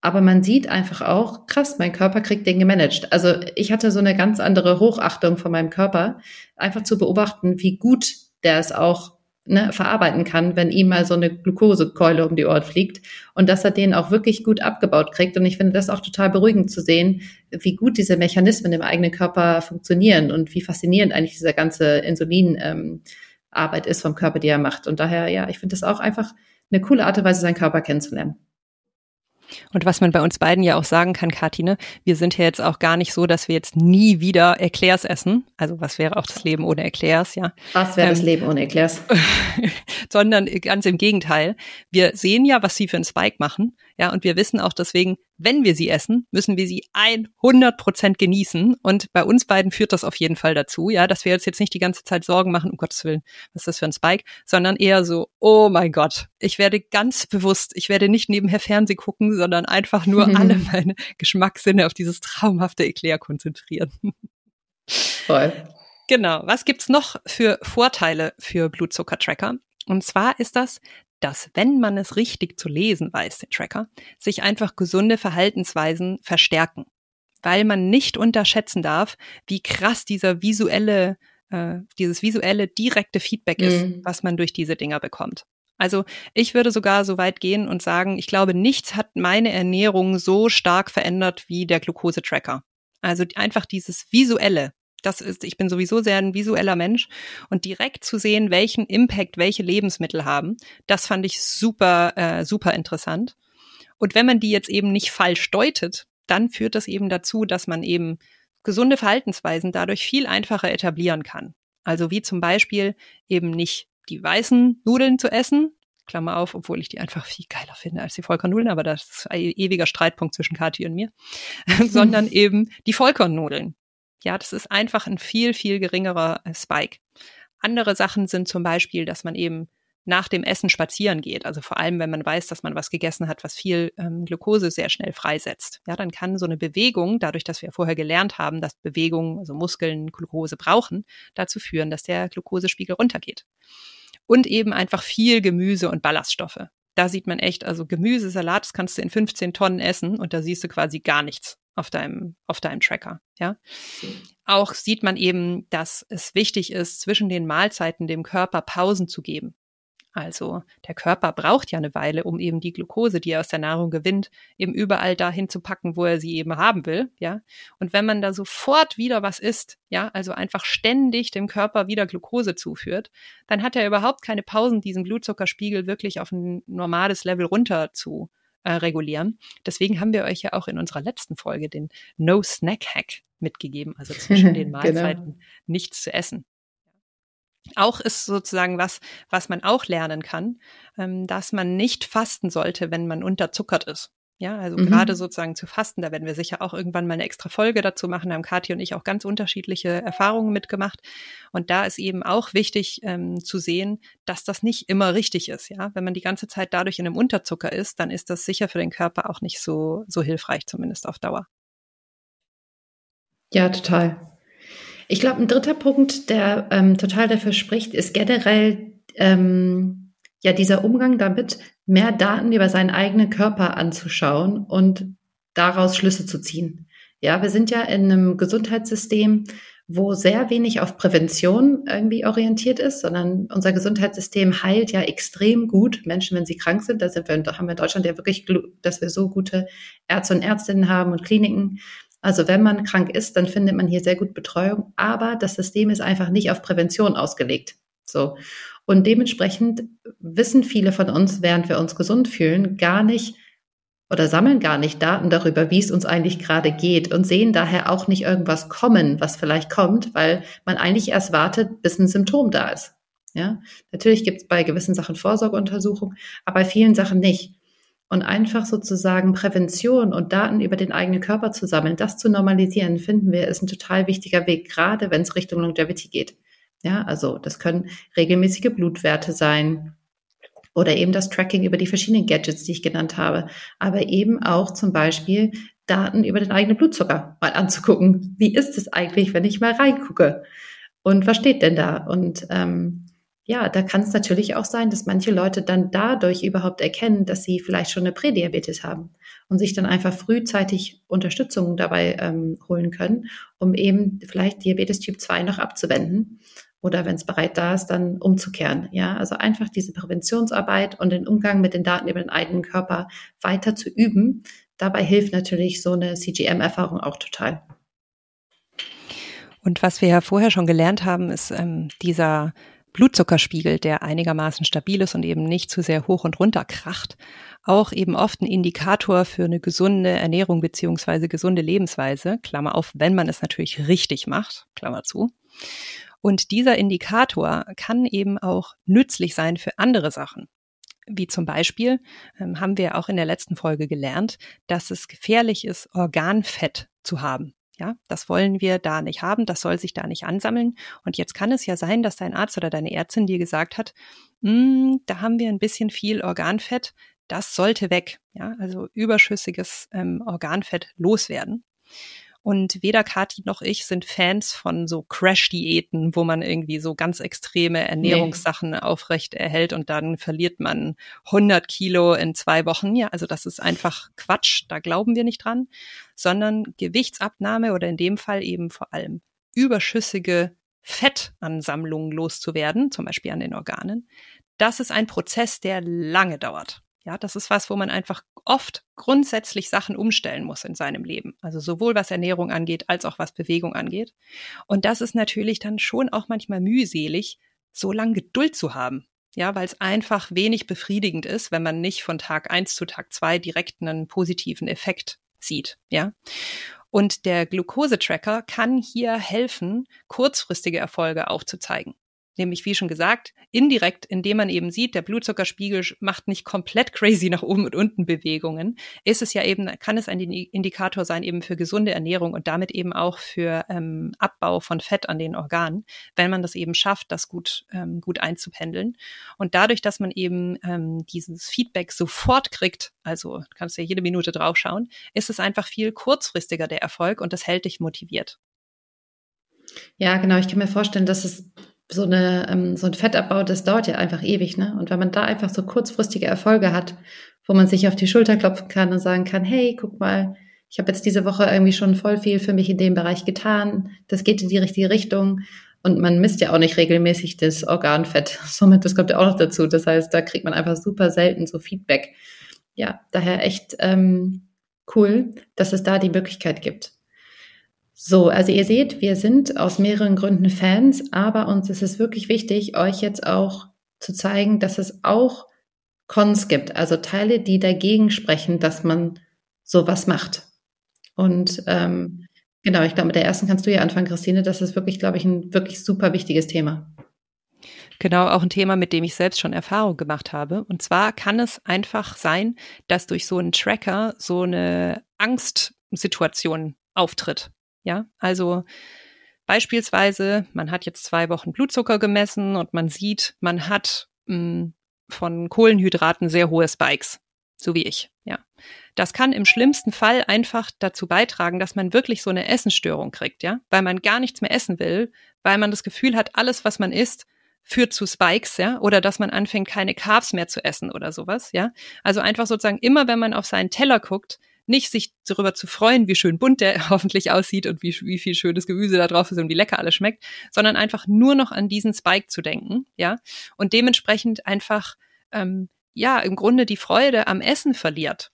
aber man sieht einfach auch, krass, mein Körper kriegt den gemanagt. Also ich hatte so eine ganz andere Hochachtung von meinem Körper, einfach zu beobachten, wie gut der es auch ne, verarbeiten kann, wenn ihm mal so eine Glukosekeule um die Ohren fliegt und dass er den auch wirklich gut abgebaut kriegt. Und ich finde das auch total beruhigend zu sehen, wie gut diese Mechanismen im eigenen Körper funktionieren und wie faszinierend eigentlich dieser ganze Insulinarbeit ähm, ist vom Körper, die er macht. Und daher, ja, ich finde das auch einfach eine coole Art und Weise, seinen Körper kennenzulernen. Und was man bei uns beiden ja auch sagen kann, Katine, wir sind ja jetzt auch gar nicht so, dass wir jetzt nie wieder Eclairs essen. Also was wäre auch das Leben ohne Eclairs, ja? Was wäre ähm, das Leben ohne Eclairs? sondern ganz im Gegenteil. Wir sehen ja, was sie für einen Spike machen. Ja, und wir wissen auch deswegen, wenn wir sie essen, müssen wir sie 100 Prozent genießen. Und bei uns beiden führt das auf jeden Fall dazu, ja, dass wir uns jetzt nicht die ganze Zeit Sorgen machen, um Gottes Willen, was ist das für ein Spike, sondern eher so, oh mein Gott, ich werde ganz bewusst, ich werde nicht nebenher Fernseh gucken, sondern einfach nur alle meine Geschmackssinne auf dieses traumhafte Eclair konzentrieren. Voll. Genau. Was gibt's noch für Vorteile für Blutzuckertracker? Und zwar ist das, dass wenn man es richtig zu lesen weiß, den Tracker, sich einfach gesunde Verhaltensweisen verstärken. Weil man nicht unterschätzen darf, wie krass dieser visuelle, äh, dieses visuelle direkte Feedback ist, mhm. was man durch diese Dinger bekommt. Also ich würde sogar so weit gehen und sagen, ich glaube, nichts hat meine Ernährung so stark verändert wie der Glucose-Tracker. Also einfach dieses visuelle, das ist, ich bin sowieso sehr ein visueller Mensch und direkt zu sehen, welchen Impact welche Lebensmittel haben, das fand ich super, äh, super interessant. Und wenn man die jetzt eben nicht falsch deutet, dann führt das eben dazu, dass man eben gesunde Verhaltensweisen dadurch viel einfacher etablieren kann. Also wie zum Beispiel eben nicht die weißen Nudeln zu essen, Klammer auf, obwohl ich die einfach viel geiler finde als die Vollkornnudeln, aber das ist ein ewiger Streitpunkt zwischen Kathi und mir, sondern eben die Vollkornnudeln. Ja, das ist einfach ein viel, viel geringerer äh, Spike. Andere Sachen sind zum Beispiel, dass man eben nach dem Essen spazieren geht. Also vor allem, wenn man weiß, dass man was gegessen hat, was viel ähm, Glucose sehr schnell freisetzt. Ja, dann kann so eine Bewegung, dadurch, dass wir vorher gelernt haben, dass Bewegungen, also Muskeln Glucose brauchen, dazu führen, dass der Glucosespiegel runtergeht. Und eben einfach viel Gemüse und Ballaststoffe. Da sieht man echt, also Gemüse, Salat, das kannst du in 15 Tonnen essen und da siehst du quasi gar nichts auf deinem, auf deinem Tracker, ja. Auch sieht man eben, dass es wichtig ist, zwischen den Mahlzeiten dem Körper Pausen zu geben. Also der Körper braucht ja eine Weile, um eben die Glucose, die er aus der Nahrung gewinnt, eben überall dahin zu packen, wo er sie eben haben will, ja. Und wenn man da sofort wieder was isst, ja, also einfach ständig dem Körper wieder Glucose zuführt, dann hat er überhaupt keine Pausen, diesen Blutzuckerspiegel wirklich auf ein normales Level runter zu äh, regulieren. Deswegen haben wir euch ja auch in unserer letzten Folge den No Snack Hack mitgegeben, also zwischen den genau. Mahlzeiten genau. nichts zu essen auch ist sozusagen was, was man auch lernen kann, ähm, dass man nicht fasten sollte, wenn man unterzuckert ist. Ja, also mhm. gerade sozusagen zu fasten, da werden wir sicher auch irgendwann mal eine extra Folge dazu machen. Da haben Kathi und ich auch ganz unterschiedliche Erfahrungen mitgemacht. Und da ist eben auch wichtig ähm, zu sehen, dass das nicht immer richtig ist. Ja, wenn man die ganze Zeit dadurch in einem Unterzucker ist, dann ist das sicher für den Körper auch nicht so, so hilfreich, zumindest auf Dauer. Ja, total. Ich glaube, ein dritter Punkt, der ähm, total dafür spricht, ist generell ähm, ja dieser Umgang damit, mehr Daten über seinen eigenen Körper anzuschauen und daraus Schlüsse zu ziehen. Ja, wir sind ja in einem Gesundheitssystem, wo sehr wenig auf Prävention irgendwie orientiert ist, sondern unser Gesundheitssystem heilt ja extrem gut Menschen, wenn sie krank sind. Da sind wir, haben wir in Deutschland ja wirklich, dass wir so gute Ärzte und Ärztinnen haben und Kliniken, also wenn man krank ist, dann findet man hier sehr gut Betreuung, aber das System ist einfach nicht auf Prävention ausgelegt. So. Und dementsprechend wissen viele von uns, während wir uns gesund fühlen, gar nicht oder sammeln gar nicht Daten darüber, wie es uns eigentlich gerade geht und sehen daher auch nicht irgendwas kommen, was vielleicht kommt, weil man eigentlich erst wartet, bis ein Symptom da ist. Ja, natürlich gibt es bei gewissen Sachen Vorsorgeuntersuchungen, aber bei vielen Sachen nicht und einfach sozusagen Prävention und Daten über den eigenen Körper zu sammeln, das zu normalisieren, finden wir, ist ein total wichtiger Weg, gerade wenn es Richtung Longevity geht. Ja, also das können regelmäßige Blutwerte sein oder eben das Tracking über die verschiedenen Gadgets, die ich genannt habe, aber eben auch zum Beispiel Daten über den eigenen Blutzucker mal anzugucken. Wie ist es eigentlich, wenn ich mal reingucke? Und was steht denn da? Und ähm, ja, da kann es natürlich auch sein, dass manche Leute dann dadurch überhaupt erkennen, dass sie vielleicht schon eine Prädiabetes haben und sich dann einfach frühzeitig Unterstützung dabei ähm, holen können, um eben vielleicht Diabetes Typ 2 noch abzuwenden oder wenn es bereit da ist, dann umzukehren. Ja, also einfach diese Präventionsarbeit und den Umgang mit den Daten über den eigenen Körper weiter zu üben. Dabei hilft natürlich so eine CGM-Erfahrung auch total. Und was wir ja vorher schon gelernt haben, ist ähm, dieser Blutzuckerspiegel, der einigermaßen stabil ist und eben nicht zu sehr hoch und runter kracht, auch eben oft ein Indikator für eine gesunde Ernährung beziehungsweise gesunde Lebensweise, Klammer auf, wenn man es natürlich richtig macht, Klammer zu. Und dieser Indikator kann eben auch nützlich sein für andere Sachen. Wie zum Beispiel ähm, haben wir auch in der letzten Folge gelernt, dass es gefährlich ist, Organfett zu haben. Ja, das wollen wir da nicht haben, das soll sich da nicht ansammeln. Und jetzt kann es ja sein, dass dein Arzt oder deine Ärztin dir gesagt hat, hm, da haben wir ein bisschen viel Organfett, das sollte weg. Ja, also überschüssiges ähm, Organfett loswerden. Und weder Kathi noch ich sind Fans von so Crash-Diäten, wo man irgendwie so ganz extreme Ernährungssachen nee. aufrecht erhält und dann verliert man 100 Kilo in zwei Wochen. Ja, also das ist einfach Quatsch. Da glauben wir nicht dran, sondern Gewichtsabnahme oder in dem Fall eben vor allem überschüssige Fettansammlungen loszuwerden, zum Beispiel an den Organen. Das ist ein Prozess, der lange dauert. Ja, das ist was, wo man einfach oft grundsätzlich Sachen umstellen muss in seinem Leben. Also sowohl was Ernährung angeht, als auch was Bewegung angeht. Und das ist natürlich dann schon auch manchmal mühselig, so lange Geduld zu haben. Ja, weil es einfach wenig befriedigend ist, wenn man nicht von Tag eins zu Tag zwei direkt einen positiven Effekt sieht. Ja. Und der Glukosetracker kann hier helfen, kurzfristige Erfolge aufzuzeigen nämlich wie schon gesagt, indirekt, indem man eben sieht, der Blutzuckerspiegel macht nicht komplett crazy nach oben und unten Bewegungen, ist es ja eben, kann es ein Indikator sein eben für gesunde Ernährung und damit eben auch für ähm, Abbau von Fett an den Organen, wenn man das eben schafft, das gut, ähm, gut einzupendeln. Und dadurch, dass man eben ähm, dieses Feedback sofort kriegt, also kannst du ja jede Minute draufschauen, ist es einfach viel kurzfristiger der Erfolg und das hält dich motiviert. Ja, genau. Ich kann mir vorstellen, dass es so, eine, ähm, so ein Fettabbau, das dauert ja einfach ewig. Ne? Und wenn man da einfach so kurzfristige Erfolge hat, wo man sich auf die Schulter klopfen kann und sagen kann, hey, guck mal, ich habe jetzt diese Woche irgendwie schon voll viel für mich in dem Bereich getan. Das geht in die richtige Richtung. Und man misst ja auch nicht regelmäßig das Organfett. Somit, das kommt ja auch noch dazu. Das heißt, da kriegt man einfach super selten so Feedback. Ja, daher echt ähm, cool, dass es da die Möglichkeit gibt. So, also ihr seht, wir sind aus mehreren Gründen Fans, aber uns ist es wirklich wichtig, euch jetzt auch zu zeigen, dass es auch Cons gibt, also Teile, die dagegen sprechen, dass man sowas macht. Und ähm, genau, ich glaube, mit der ersten kannst du ja anfangen, Christine. Das ist wirklich, glaube ich, ein wirklich super wichtiges Thema. Genau, auch ein Thema, mit dem ich selbst schon Erfahrung gemacht habe. Und zwar kann es einfach sein, dass durch so einen Tracker so eine Angstsituation auftritt. Ja, also beispielsweise, man hat jetzt zwei Wochen Blutzucker gemessen und man sieht, man hat mh, hm, von Kohlenhydraten sehr hohe Spikes, so wie ich. Ja, das kann im schlimmsten Fall einfach dazu beitragen, dass man wirklich so eine Essensstörung kriegt, ja, weil man gar nichts mehr essen will, weil man das Gefühl hat, alles, was man isst, führt zu Spikes, ja, oder dass man anfängt, keine Carbs mehr zu essen oder sowas, ja. Also einfach sozusagen immer, wenn man auf seinen Teller guckt, nicht sich darüber zu freuen, wie schön bunt der hoffentlich aussieht und wie, wie viel schönes Gemüse da drauf ist und wie lecker alles schmeckt, sondern einfach nur noch an diesen Spike zu denken, ja, und dementsprechend einfach, ähm, ja, im Grunde die Freude am Essen verliert.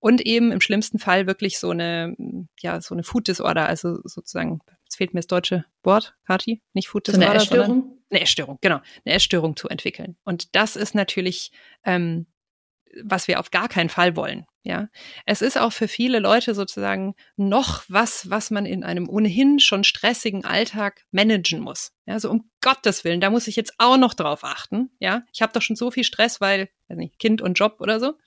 Und eben im schlimmsten Fall wirklich so eine, ja, so eine Food Disorder, also sozusagen, jetzt fehlt mir das deutsche Wort, Kati, nicht Food Disorder. So eine Essstörung? Eine Essstörung, genau, eine Essstörung zu entwickeln. Und das ist natürlich ähm, was wir auf gar keinen Fall wollen. Ja, es ist auch für viele Leute sozusagen noch was, was man in einem ohnehin schon stressigen Alltag managen muss. Ja, also um Gottes Willen, da muss ich jetzt auch noch drauf achten. Ja, ich habe doch schon so viel Stress, weil, weiß nicht, Kind und Job oder so.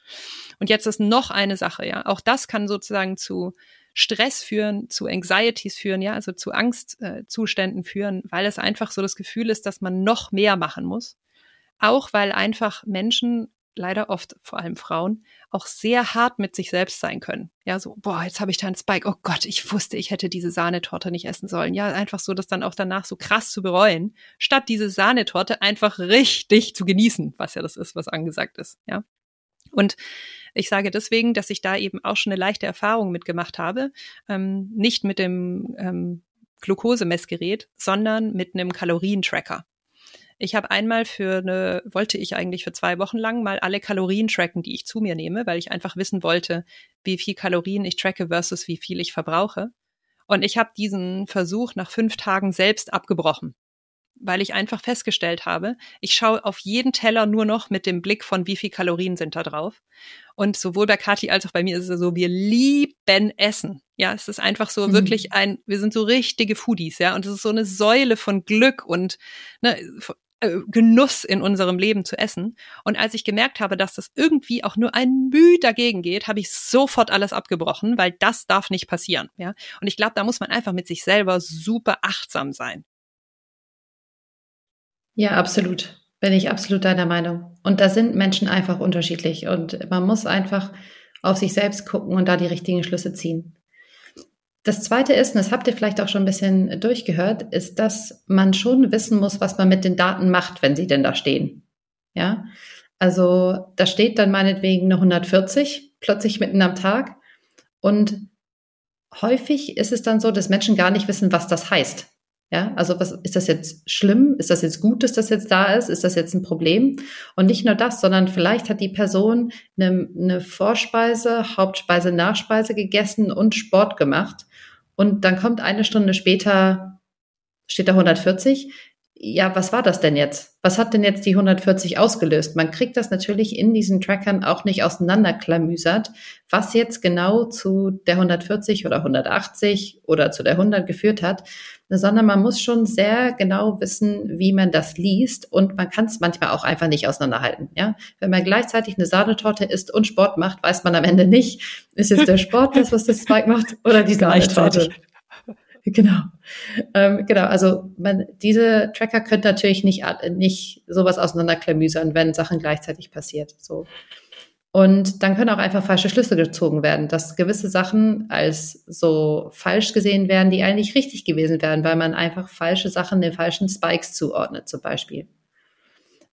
Und jetzt ist noch eine Sache. Ja, auch das kann sozusagen zu Stress führen, zu Anxieties führen, ja, also zu Angstzuständen äh, führen, weil es einfach so das Gefühl ist, dass man noch mehr machen muss. Auch weil einfach Menschen leider oft, vor allem Frauen, auch sehr hart mit sich selbst sein können. Ja, so, boah, jetzt habe ich da einen Spike. Oh Gott, ich wusste, ich hätte diese Sahnetorte nicht essen sollen. Ja, einfach so, das dann auch danach so krass zu bereuen, statt diese Sahnetorte einfach richtig zu genießen, was ja das ist, was angesagt ist. Ja. Und ich sage deswegen, dass ich da eben auch schon eine leichte Erfahrung mitgemacht habe. Ähm, nicht mit dem ähm, Glukosemessgerät, sondern mit einem Kalorientracker. Ich habe einmal für eine, wollte ich eigentlich für zwei Wochen lang mal alle Kalorien tracken, die ich zu mir nehme, weil ich einfach wissen wollte, wie viel Kalorien ich tracke versus wie viel ich verbrauche. Und ich habe diesen Versuch nach fünf Tagen selbst abgebrochen, weil ich einfach festgestellt habe, ich schaue auf jeden Teller nur noch mit dem Blick von wie viel Kalorien sind da drauf. Und sowohl bei Kathi als auch bei mir ist es so, wir lieben Essen. Ja, es ist einfach so mhm. wirklich ein, wir sind so richtige Foodies, ja, und es ist so eine Säule von Glück und ne, äh, Genuss in unserem Leben zu essen. Und als ich gemerkt habe, dass das irgendwie auch nur ein Mühe dagegen geht, habe ich sofort alles abgebrochen, weil das darf nicht passieren. Ja, und ich glaube, da muss man einfach mit sich selber super achtsam sein. Ja, absolut. Bin ich absolut deiner Meinung. Und da sind Menschen einfach unterschiedlich und man muss einfach auf sich selbst gucken und da die richtigen Schlüsse ziehen. Das zweite ist, und das habt ihr vielleicht auch schon ein bisschen durchgehört, ist, dass man schon wissen muss, was man mit den Daten macht, wenn sie denn da stehen. Ja. Also, da steht dann meinetwegen eine 140 plötzlich mitten am Tag. Und häufig ist es dann so, dass Menschen gar nicht wissen, was das heißt. Ja, also was ist das jetzt schlimm? Ist das jetzt gut, dass das jetzt da ist? Ist das jetzt ein Problem? Und nicht nur das, sondern vielleicht hat die Person eine, eine Vorspeise, Hauptspeise, Nachspeise gegessen und Sport gemacht und dann kommt eine Stunde später, steht da 140. Ja, was war das denn jetzt? Was hat denn jetzt die 140 ausgelöst? Man kriegt das natürlich in diesen Trackern auch nicht auseinanderklamüsert, was jetzt genau zu der 140 oder 180 oder zu der 100 geführt hat, sondern man muss schon sehr genau wissen, wie man das liest und man kann es manchmal auch einfach nicht auseinanderhalten. Ja, wenn man gleichzeitig eine Sahnetorte isst und Sport macht, weiß man am Ende nicht, ist jetzt der Sport das, was das Spike macht oder die Sahnetorte. Genau. Ähm, genau, also man, diese Tracker können natürlich nicht, nicht sowas auseinanderklamüsern, wenn Sachen gleichzeitig passiert. So. Und dann können auch einfach falsche Schlüsse gezogen werden, dass gewisse Sachen als so falsch gesehen werden, die eigentlich richtig gewesen wären, weil man einfach falsche Sachen den falschen Spikes zuordnet, zum Beispiel.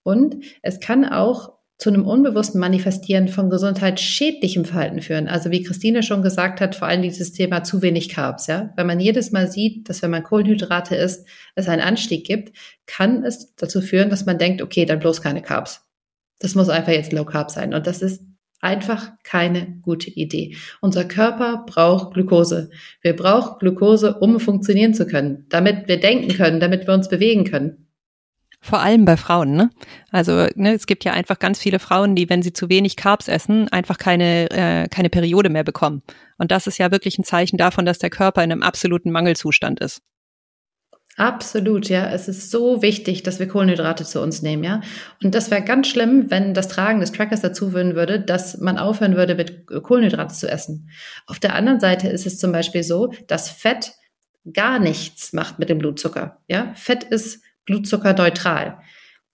Und es kann auch zu einem unbewussten Manifestieren von gesundheitsschädlichem Verhalten führen. Also wie Christine schon gesagt hat, vor allem dieses Thema zu wenig Carbs. Ja? Wenn man jedes Mal sieht, dass wenn man Kohlenhydrate isst, es einen Anstieg gibt, kann es dazu führen, dass man denkt, okay, dann bloß keine Carbs. Das muss einfach jetzt Low Carb sein. Und das ist einfach keine gute Idee. Unser Körper braucht Glukose. Wir brauchen Glukose, um funktionieren zu können, damit wir denken können, damit wir uns bewegen können. Vor allem bei Frauen, ne? Also ne, es gibt ja einfach ganz viele Frauen, die, wenn sie zu wenig Carbs essen, einfach keine, äh, keine Periode mehr bekommen. Und das ist ja wirklich ein Zeichen davon, dass der Körper in einem absoluten Mangelzustand ist. Absolut, ja. Es ist so wichtig, dass wir Kohlenhydrate zu uns nehmen, ja. Und das wäre ganz schlimm, wenn das Tragen des Trackers dazu führen würde, dass man aufhören würde, mit Kohlenhydrate zu essen. Auf der anderen Seite ist es zum Beispiel so, dass Fett gar nichts macht mit dem Blutzucker, ja. Fett ist blutzuckerneutral.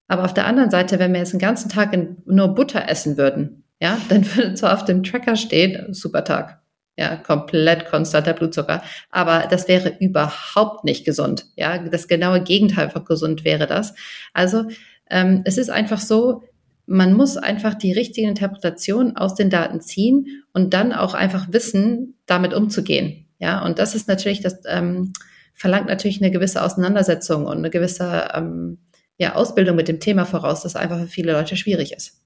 Aber auf der anderen Seite, wenn wir jetzt den ganzen Tag nur Butter essen würden, ja, dann würde zwar auf dem Tracker stehen, super Tag. Ja, komplett konstanter Blutzucker. Aber das wäre überhaupt nicht gesund. Ja, das genaue Gegenteil von gesund wäre das. Also, ähm, es ist einfach so, man muss einfach die richtige Interpretation aus den Daten ziehen und dann auch einfach wissen, damit umzugehen. Ja, und das ist natürlich das, ähm, verlangt natürlich eine gewisse Auseinandersetzung und eine gewisse ähm, ja, Ausbildung mit dem Thema voraus, das einfach für viele Leute schwierig ist.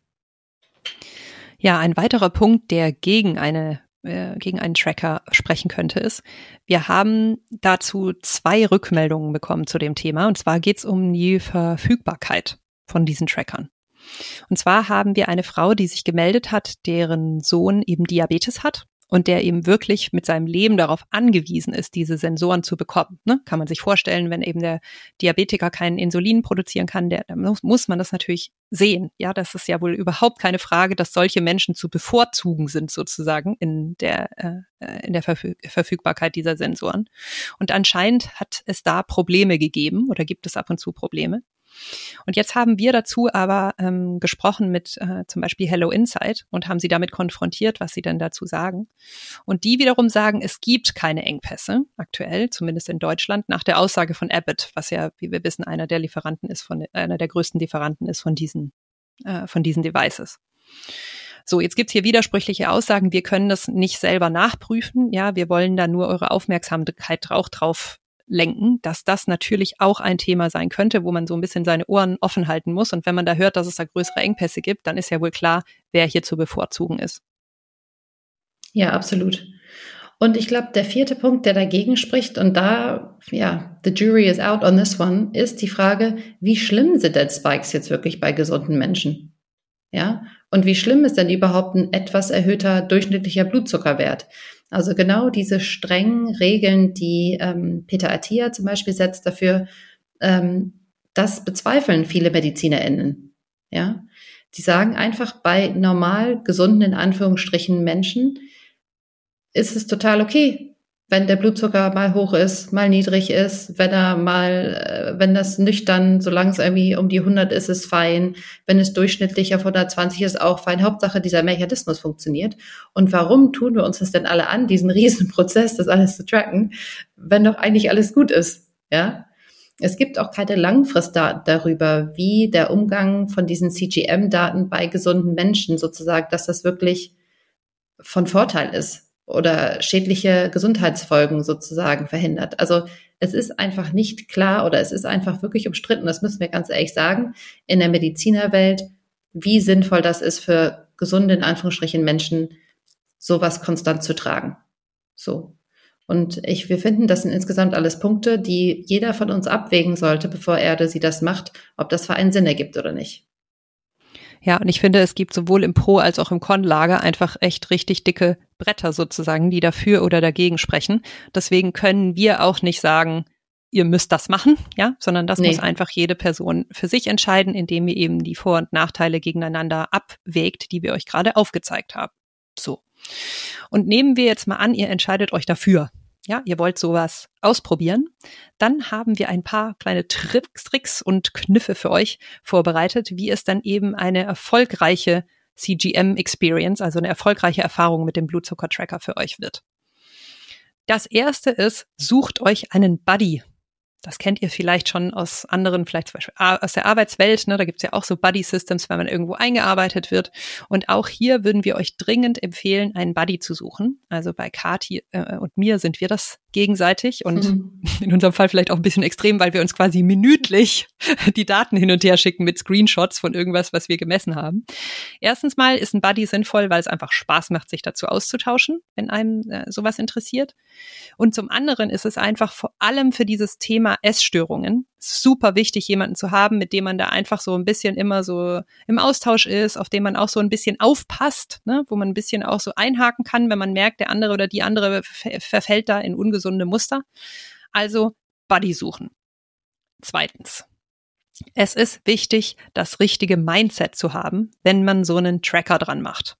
Ja, ein weiterer Punkt, der gegen eine äh, gegen einen Tracker sprechen könnte, ist, wir haben dazu zwei Rückmeldungen bekommen zu dem Thema. Und zwar geht es um die Verfügbarkeit von diesen Trackern. Und zwar haben wir eine Frau, die sich gemeldet hat, deren Sohn eben Diabetes hat und der eben wirklich mit seinem Leben darauf angewiesen ist, diese Sensoren zu bekommen. Ne? Kann man sich vorstellen, wenn eben der Diabetiker keinen Insulin produzieren kann, der, dann muss, muss man das natürlich sehen. Ja, das ist ja wohl überhaupt keine Frage, dass solche Menschen zu bevorzugen sind sozusagen in der äh, in der Verfüg Verfügbarkeit dieser Sensoren. Und anscheinend hat es da Probleme gegeben oder gibt es ab und zu Probleme. Und jetzt haben wir dazu aber ähm, gesprochen mit äh, zum Beispiel Hello Insight und haben sie damit konfrontiert, was sie denn dazu sagen. Und die wiederum sagen, es gibt keine Engpässe aktuell, zumindest in Deutschland, nach der Aussage von Abbott, was ja, wie wir wissen, einer der Lieferanten ist von einer der größten Lieferanten ist von diesen äh, von diesen Devices. So, jetzt gibt's hier widersprüchliche Aussagen. Wir können das nicht selber nachprüfen. Ja, wir wollen da nur eure Aufmerksamkeit auch drauf lenken, dass das natürlich auch ein Thema sein könnte, wo man so ein bisschen seine Ohren offen halten muss. Und wenn man da hört, dass es da größere Engpässe gibt, dann ist ja wohl klar, wer hier zu bevorzugen ist. Ja, absolut. Und ich glaube, der vierte Punkt, der dagegen spricht, und da, ja, the jury is out on this one, ist die Frage, wie schlimm sind denn Spikes jetzt wirklich bei gesunden Menschen? Ja, und wie schlimm ist denn überhaupt ein etwas erhöhter durchschnittlicher Blutzuckerwert? Also genau diese strengen Regeln, die ähm, Peter Attia zum Beispiel setzt dafür, ähm, das bezweifeln viele MedizinerInnen. Ja, die sagen einfach bei normal gesunden, in Anführungsstrichen Menschen, ist es total okay, wenn der Blutzucker mal hoch ist, mal niedrig ist, wenn er mal, äh, wenn das nüchtern, solange es irgendwie um die 100 ist, ist fein. Wenn es durchschnittlich auf 120 ist, auch fein. Hauptsache, dieser Mechanismus funktioniert. Und warum tun wir uns das denn alle an, diesen Riesenprozess, das alles zu tracken, wenn doch eigentlich alles gut ist? Ja? Es gibt auch keine Langfristdaten darüber, wie der Umgang von diesen CGM-Daten bei gesunden Menschen sozusagen, dass das wirklich von Vorteil ist oder schädliche Gesundheitsfolgen sozusagen verhindert. Also es ist einfach nicht klar oder es ist einfach wirklich umstritten, das müssen wir ganz ehrlich sagen, in der Medizinerwelt, wie sinnvoll das ist für gesunde, in Anführungsstrichen, Menschen, sowas konstant zu tragen. So. Und ich, wir finden, das sind insgesamt alles Punkte, die jeder von uns abwägen sollte, bevor er oder sie das macht, ob das für einen Sinn ergibt oder nicht. Ja, und ich finde, es gibt sowohl im Pro- als auch im Con-Lager einfach echt richtig dicke Bretter sozusagen, die dafür oder dagegen sprechen. Deswegen können wir auch nicht sagen, ihr müsst das machen, ja, sondern das nee. muss einfach jede Person für sich entscheiden, indem ihr eben die Vor- und Nachteile gegeneinander abwägt, die wir euch gerade aufgezeigt haben. So. Und nehmen wir jetzt mal an, ihr entscheidet euch dafür ja, ihr wollt sowas ausprobieren, dann haben wir ein paar kleine Tricks, Tricks und Kniffe für euch vorbereitet, wie es dann eben eine erfolgreiche CGM-Experience, also eine erfolgreiche Erfahrung mit dem Blutzucker-Tracker für euch wird. Das erste ist, sucht euch einen Buddy. Das kennt ihr vielleicht schon aus anderen, vielleicht zum Beispiel aus der Arbeitswelt. Ne? Da gibt's ja auch so Buddy Systems, wenn man irgendwo eingearbeitet wird. Und auch hier würden wir euch dringend empfehlen, einen Buddy zu suchen. Also bei Kati äh, und mir sind wir das gegenseitig und mhm. in unserem Fall vielleicht auch ein bisschen extrem, weil wir uns quasi minütlich die Daten hin und her schicken mit Screenshots von irgendwas, was wir gemessen haben. Erstens mal ist ein Buddy sinnvoll, weil es einfach Spaß macht, sich dazu auszutauschen, wenn einem äh, sowas interessiert. Und zum anderen ist es einfach vor allem für dieses Thema Essstörungen super wichtig, jemanden zu haben, mit dem man da einfach so ein bisschen immer so im Austausch ist, auf dem man auch so ein bisschen aufpasst, ne? wo man ein bisschen auch so einhaken kann, wenn man merkt, der andere oder die andere verfällt da in ungesunde Muster. Also Buddy suchen. Zweitens. Es ist wichtig, das richtige Mindset zu haben, wenn man so einen Tracker dran macht.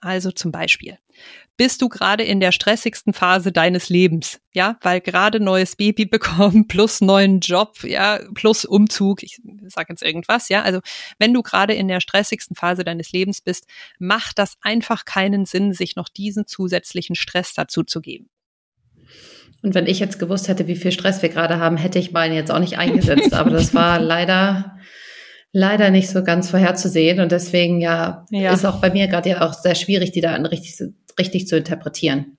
Also zum Beispiel, bist du gerade in der stressigsten Phase deines Lebens, ja, weil gerade neues Baby bekommen, plus neuen Job, ja, plus Umzug, ich sage jetzt irgendwas, ja, also wenn du gerade in der stressigsten Phase deines Lebens bist, macht das einfach keinen Sinn, sich noch diesen zusätzlichen Stress dazu zu geben. Und wenn ich jetzt gewusst hätte, wie viel Stress wir gerade haben, hätte ich meinen jetzt auch nicht eingesetzt. Aber das war leider leider nicht so ganz vorherzusehen. Und deswegen ja, ja. ist auch bei mir gerade ja auch sehr schwierig, die Daten richtig, richtig zu interpretieren.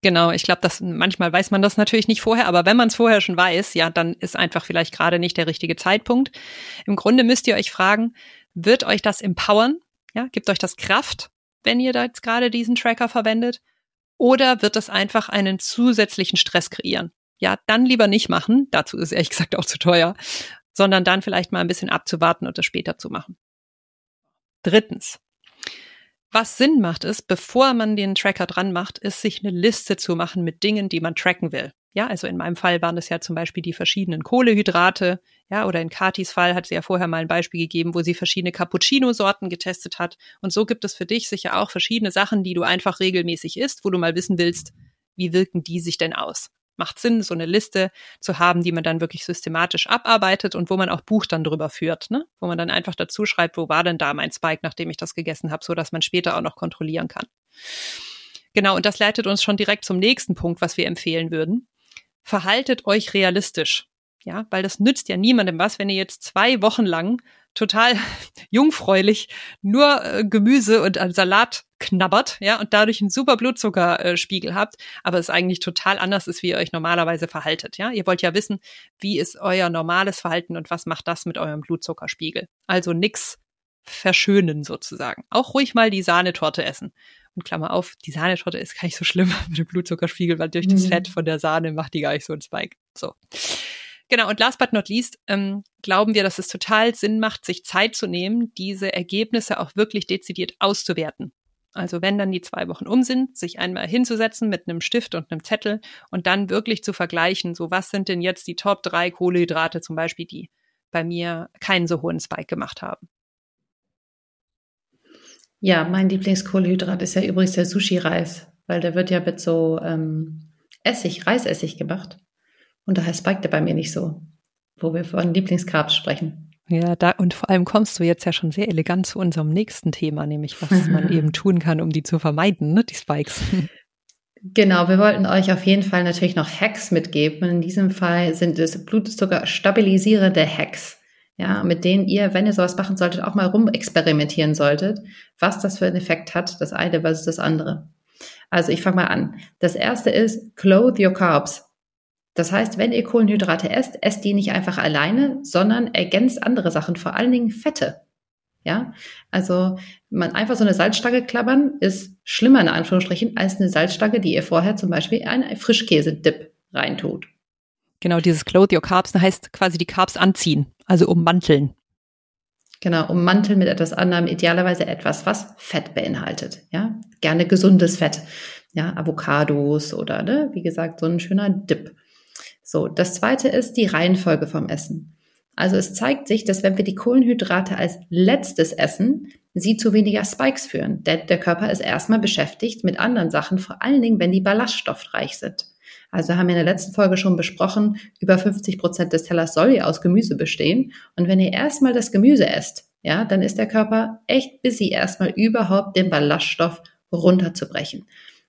Genau, ich glaube, dass manchmal weiß man das natürlich nicht vorher, aber wenn man es vorher schon weiß, ja, dann ist einfach vielleicht gerade nicht der richtige Zeitpunkt. Im Grunde müsst ihr euch fragen, wird euch das empowern? Ja, gibt euch das Kraft, wenn ihr da jetzt gerade diesen Tracker verwendet? Oder wird das einfach einen zusätzlichen Stress kreieren? Ja, dann lieber nicht machen. Dazu ist ehrlich gesagt auch zu teuer sondern dann vielleicht mal ein bisschen abzuwarten und das später zu machen. Drittens. Was Sinn macht, ist, bevor man den Tracker dran macht, ist, sich eine Liste zu machen mit Dingen, die man tracken will. Ja, also in meinem Fall waren das ja zum Beispiel die verschiedenen Kohlehydrate, ja, oder in Katis Fall hat sie ja vorher mal ein Beispiel gegeben, wo sie verschiedene Cappuccino-Sorten getestet hat. Und so gibt es für dich sicher auch verschiedene Sachen, die du einfach regelmäßig isst, wo du mal wissen willst, wie wirken die sich denn aus? Macht Sinn, so eine Liste zu haben, die man dann wirklich systematisch abarbeitet und wo man auch Buch dann drüber führt, ne? wo man dann einfach dazu schreibt, wo war denn da mein Spike, nachdem ich das gegessen habe, so dass man später auch noch kontrollieren kann. Genau, und das leitet uns schon direkt zum nächsten Punkt, was wir empfehlen würden. Verhaltet euch realistisch. Ja, weil das nützt ja niemandem was, wenn ihr jetzt zwei Wochen lang total jungfräulich nur äh, Gemüse und äh, Salat knabbert, ja, und dadurch einen super Blutzuckerspiegel habt, aber es eigentlich total anders ist, wie ihr euch normalerweise verhaltet, ja. Ihr wollt ja wissen, wie ist euer normales Verhalten und was macht das mit eurem Blutzuckerspiegel. Also nix verschönen sozusagen. Auch ruhig mal die Sahnetorte essen. Und Klammer auf, die Sahnetorte ist gar nicht so schlimm mit dem Blutzuckerspiegel, weil durch mhm. das Fett von der Sahne macht die gar nicht so einen Spike. So. Genau, und last but not least ähm, glauben wir, dass es total Sinn macht, sich Zeit zu nehmen, diese Ergebnisse auch wirklich dezidiert auszuwerten. Also wenn dann die zwei Wochen um sind, sich einmal hinzusetzen mit einem Stift und einem Zettel und dann wirklich zu vergleichen, so was sind denn jetzt die Top drei Kohlehydrate zum Beispiel, die bei mir keinen so hohen Spike gemacht haben. Ja, mein Lieblingskohlehydrat ist ja übrigens der Sushi-Reis, weil der wird ja mit so ähm, Essig, Reisessig gemacht. Und daher spiked er bei mir nicht so, wo wir von Lieblingscarbs sprechen. Ja, da, und vor allem kommst du jetzt ja schon sehr elegant zu unserem nächsten Thema, nämlich was man eben tun kann, um die zu vermeiden, ne, die Spikes. Genau, wir wollten euch auf jeden Fall natürlich noch Hacks mitgeben. In diesem Fall sind es Blutzucker stabilisierende Hacks. Ja, mit denen ihr, wenn ihr sowas machen solltet, auch mal rumexperimentieren solltet, was das für einen Effekt hat, das eine versus das andere. Also ich fange mal an. Das erste ist Clothe Your Carbs. Das heißt, wenn ihr Kohlenhydrate esst, esst die nicht einfach alleine, sondern ergänzt andere Sachen, vor allen Dingen Fette. Ja, also man einfach so eine Salzstange klappern ist schlimmer in Anführungsstrichen als eine Salzstange, die ihr vorher zum Beispiel einen Frischkäse-Dip reintut. Genau, dieses Clothe Your Carbs heißt quasi die Carbs anziehen, also ummanteln. Genau, ummanteln mit etwas anderem, idealerweise etwas, was Fett beinhaltet. Ja, gerne gesundes Fett. Ja, Avocados oder, ne, wie gesagt, so ein schöner Dip. So, das zweite ist die Reihenfolge vom Essen. Also es zeigt sich, dass wenn wir die Kohlenhydrate als letztes essen, sie zu weniger Spikes führen. Denn der Körper ist erstmal beschäftigt mit anderen Sachen, vor allen Dingen, wenn die ballaststoffreich sind. Also haben wir in der letzten Folge schon besprochen, über 50 Prozent des Tellers soll ja aus Gemüse bestehen. Und wenn ihr erstmal das Gemüse esst, ja, dann ist der Körper echt busy, erstmal überhaupt den Ballaststoff runterzubrechen.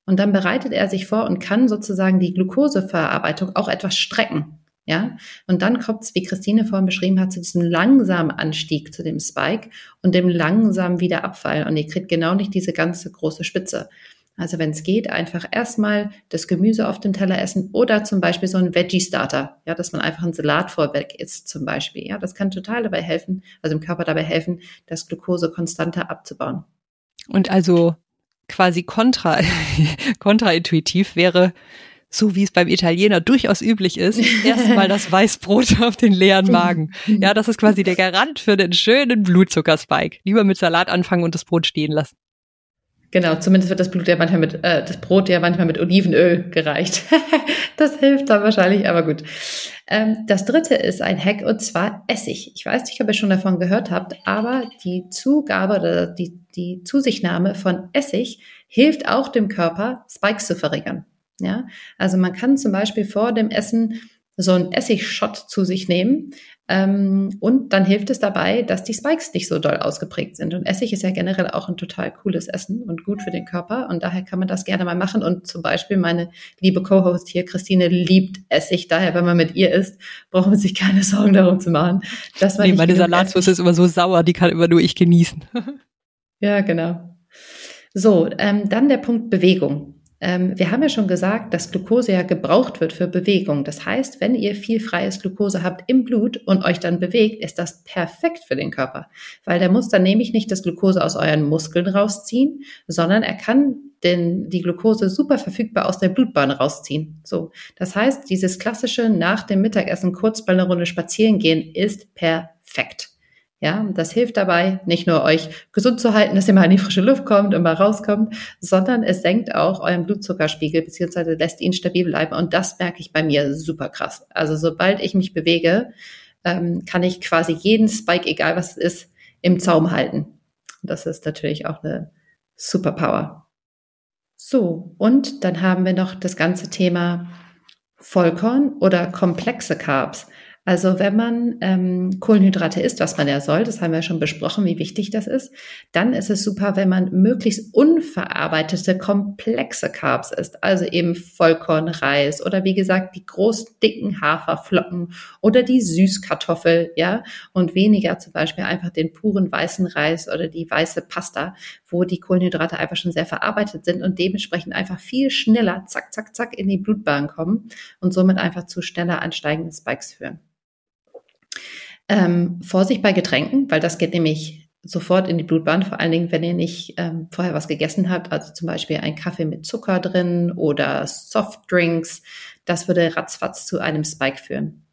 Und dann bereitet er sich vor und kann sozusagen die Glukoseverarbeitung auch etwas strecken. Ja, und dann kommt es, wie Christine vorhin beschrieben hat, zu diesem langsamen Anstieg zu dem Spike und dem langsamen Wiederabfall. Und ihr kriegt genau nicht diese ganze große Spitze. Also wenn es geht, einfach erstmal das Gemüse auf dem Teller essen oder zum Beispiel so ein Veggie-Starter, ja, dass man einfach einen Salat vorweg isst zum Beispiel. Ja, das kann total dabei helfen, also im Körper dabei helfen, das Glucose konstanter abzubauen. Und also quasi kontra, kontraintuitiv wäre, so wie es beim Italiener durchaus üblich ist, erstmal das Weißbrot auf den leeren Magen. Ja, das ist quasi der Garant für den schönen Blutzuckerspike. Lieber mit Salat anfangen und das Brot stehen lassen. Genau, zumindest wird das Blut ja manchmal mit, äh, das Brot ja manchmal mit Olivenöl gereicht. das hilft dann wahrscheinlich, aber gut. Ähm, das dritte ist ein Hack und zwar Essig. Ich weiß nicht, ob ihr schon davon gehört habt, aber die Zugabe oder die, die Zusichtnahme von Essig hilft auch dem Körper, Spikes zu verringern. Ja, also man kann zum Beispiel vor dem Essen so einen Essigshot zu sich nehmen. Ähm, und dann hilft es dabei, dass die Spikes nicht so doll ausgeprägt sind. Und Essig ist ja generell auch ein total cooles Essen und gut für den Körper. Und daher kann man das gerne mal machen. Und zum Beispiel meine liebe Co-Host hier, Christine, liebt Essig. Daher, wenn man mit ihr isst, braucht man sich keine Sorgen darum zu machen. Dass man nee, meine Salatsauce ist immer so sauer, die kann immer nur ich genießen. ja, genau. So, ähm, dann der Punkt Bewegung. Ähm, wir haben ja schon gesagt, dass Glucose ja gebraucht wird für Bewegung. Das heißt, wenn ihr viel freies Glucose habt im Blut und euch dann bewegt, ist das perfekt für den Körper, weil der muss dann nämlich nicht das Glucose aus euren Muskeln rausziehen, sondern er kann denn die Glucose super verfügbar aus der Blutbahn rausziehen. So, das heißt, dieses klassische nach dem Mittagessen kurz bei einer Runde spazieren gehen ist perfekt. Ja, das hilft dabei, nicht nur euch gesund zu halten, dass ihr mal in die frische Luft kommt und mal rauskommt, sondern es senkt auch euren Blutzuckerspiegel beziehungsweise lässt ihn stabil bleiben. Und das merke ich bei mir super krass. Also sobald ich mich bewege, ähm, kann ich quasi jeden Spike, egal was es ist, im Zaum halten. Das ist natürlich auch eine Superpower. So, und dann haben wir noch das ganze Thema Vollkorn oder komplexe Carbs. Also wenn man ähm, Kohlenhydrate isst, was man ja soll, das haben wir schon besprochen, wie wichtig das ist, dann ist es super, wenn man möglichst unverarbeitete, komplexe Carbs isst. Also eben Vollkornreis oder wie gesagt die großen, dicken Haferflocken oder die Süßkartoffel, ja, und weniger zum Beispiel einfach den puren weißen Reis oder die weiße Pasta, wo die Kohlenhydrate einfach schon sehr verarbeitet sind und dementsprechend einfach viel schneller, zack, zack, zack, in die Blutbahn kommen und somit einfach zu schneller ansteigenden Spikes führen. Ähm, Vorsicht bei Getränken, weil das geht nämlich sofort in die Blutbahn, vor allen Dingen, wenn ihr nicht ähm, vorher was gegessen habt, also zum Beispiel ein Kaffee mit Zucker drin oder Softdrinks. Das würde ratzfatz zu einem Spike führen.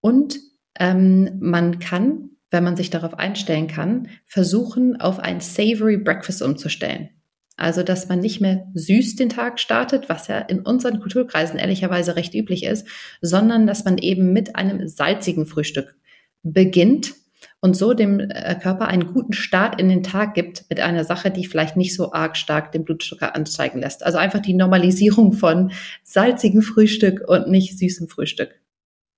Und ähm, man kann, wenn man sich darauf einstellen kann, versuchen, auf ein Savory Breakfast umzustellen. Also, dass man nicht mehr süß den Tag startet, was ja in unseren Kulturkreisen ehrlicherweise recht üblich ist, sondern dass man eben mit einem salzigen Frühstück beginnt und so dem äh, Körper einen guten Start in den Tag gibt mit einer Sache, die vielleicht nicht so arg stark den Blutzucker ansteigen lässt. Also einfach die Normalisierung von salzigem Frühstück und nicht süßem Frühstück.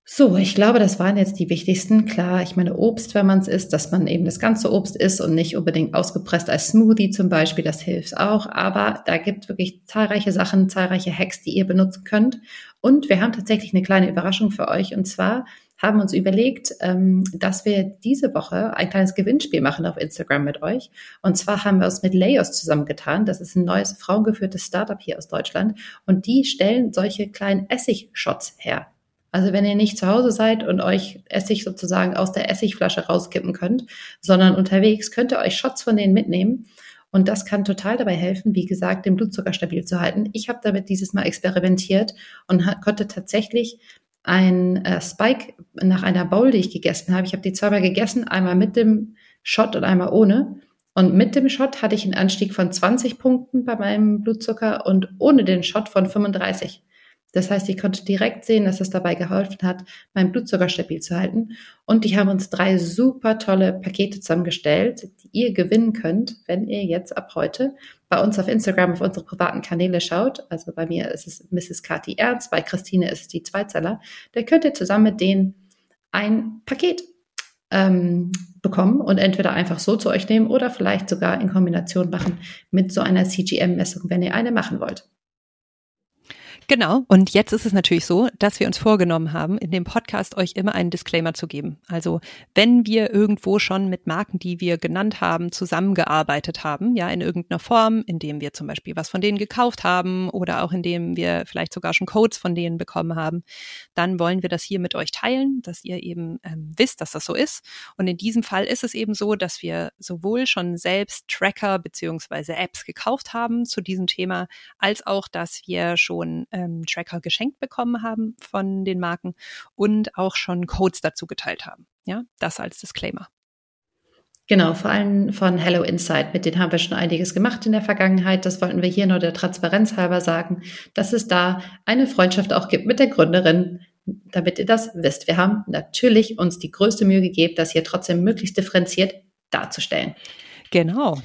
So, ich glaube, das waren jetzt die wichtigsten. Klar, ich meine Obst, wenn man es isst, dass man eben das ganze Obst isst und nicht unbedingt ausgepresst als Smoothie zum Beispiel, das hilft auch. Aber da gibt wirklich zahlreiche Sachen, zahlreiche Hacks, die ihr benutzen könnt. Und wir haben tatsächlich eine kleine Überraschung für euch. Und zwar haben uns überlegt, ähm, dass wir diese Woche ein kleines Gewinnspiel machen auf Instagram mit euch. Und zwar haben wir uns mit Layos zusammengetan. Das ist ein neues frauengeführtes Startup hier aus Deutschland. Und die stellen solche kleinen Essigshots her. Also wenn ihr nicht zu Hause seid und euch Essig sozusagen aus der Essigflasche rauskippen könnt, sondern unterwegs, könnt ihr euch Shots von denen mitnehmen. Und das kann total dabei helfen, wie gesagt, den Blutzucker stabil zu halten. Ich habe damit dieses Mal experimentiert und konnte tatsächlich ein äh, Spike nach einer Bowl, die ich gegessen habe. Ich habe die zweimal gegessen, einmal mit dem Shot und einmal ohne. Und mit dem Shot hatte ich einen Anstieg von 20 Punkten bei meinem Blutzucker und ohne den Shot von 35. Das heißt, ich konnte direkt sehen, dass es dabei geholfen hat, meinen Blutzucker stabil zu halten. Und die haben uns drei super tolle Pakete zusammengestellt, die ihr gewinnen könnt, wenn ihr jetzt ab heute bei uns auf Instagram auf unsere privaten Kanäle schaut. Also bei mir ist es Mrs. Kati Ernst, bei Christine ist es die Zweizeller. Da könnt ihr zusammen mit denen ein Paket ähm, bekommen und entweder einfach so zu euch nehmen oder vielleicht sogar in Kombination machen mit so einer CGM-Messung, wenn ihr eine machen wollt. Genau. Und jetzt ist es natürlich so, dass wir uns vorgenommen haben, in dem Podcast euch immer einen Disclaimer zu geben. Also wenn wir irgendwo schon mit Marken, die wir genannt haben, zusammengearbeitet haben, ja, in irgendeiner Form, indem wir zum Beispiel was von denen gekauft haben oder auch indem wir vielleicht sogar schon Codes von denen bekommen haben, dann wollen wir das hier mit euch teilen, dass ihr eben ähm, wisst, dass das so ist. Und in diesem Fall ist es eben so, dass wir sowohl schon selbst Tracker beziehungsweise Apps gekauft haben zu diesem Thema, als auch, dass wir schon ähm, Tracker geschenkt bekommen haben von den Marken und auch schon Codes dazu geteilt haben. Ja, das als Disclaimer. Genau, vor allem von Hello Insight. Mit denen haben wir schon einiges gemacht in der Vergangenheit. Das wollten wir hier nur der Transparenz halber sagen, dass es da eine Freundschaft auch gibt mit der Gründerin, damit ihr das wisst. Wir haben natürlich uns die größte Mühe gegeben, das hier trotzdem möglichst differenziert darzustellen. Genau.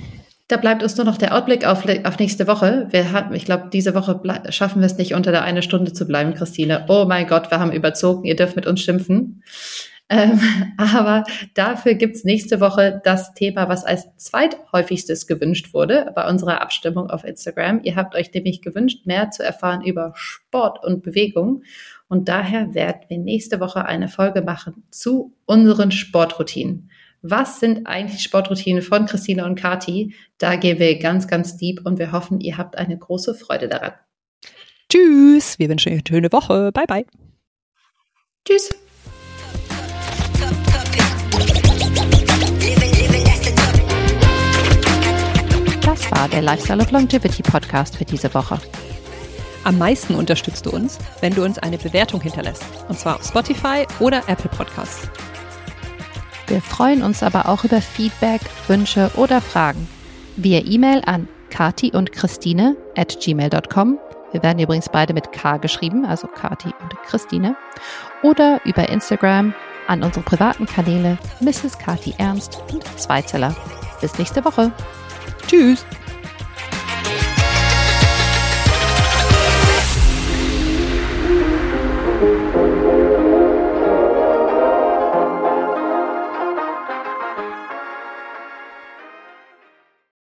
Da bleibt uns nur noch der Ausblick auf, auf nächste Woche. Wir haben, ich glaube, diese Woche schaffen wir es nicht, unter der eine Stunde zu bleiben, Christine. Oh mein Gott, wir haben überzogen. Ihr dürft mit uns schimpfen. Ähm, aber dafür gibt's nächste Woche das Thema, was als zweithäufigstes gewünscht wurde bei unserer Abstimmung auf Instagram. Ihr habt euch nämlich gewünscht, mehr zu erfahren über Sport und Bewegung. Und daher werden wir nächste Woche eine Folge machen zu unseren Sportroutinen. Was sind eigentlich Sportroutinen von Christina und Kati? Da gehen wir ganz, ganz deep und wir hoffen, ihr habt eine große Freude daran. Tschüss, wir wünschen euch eine schöne Woche. Bye, bye. Tschüss. Das war der Lifestyle of Longevity Podcast für diese Woche. Am meisten unterstützt du uns, wenn du uns eine Bewertung hinterlässt. Und zwar auf Spotify oder Apple Podcasts. Wir freuen uns aber auch über Feedback, Wünsche oder Fragen via E-Mail an kati und Christine at gmail.com. Wir werden übrigens beide mit K geschrieben, also Kati und Christine. Oder über Instagram an unsere privaten Kanäle Mrs. Kati Ernst und Zweizeller. Bis nächste Woche. Tschüss!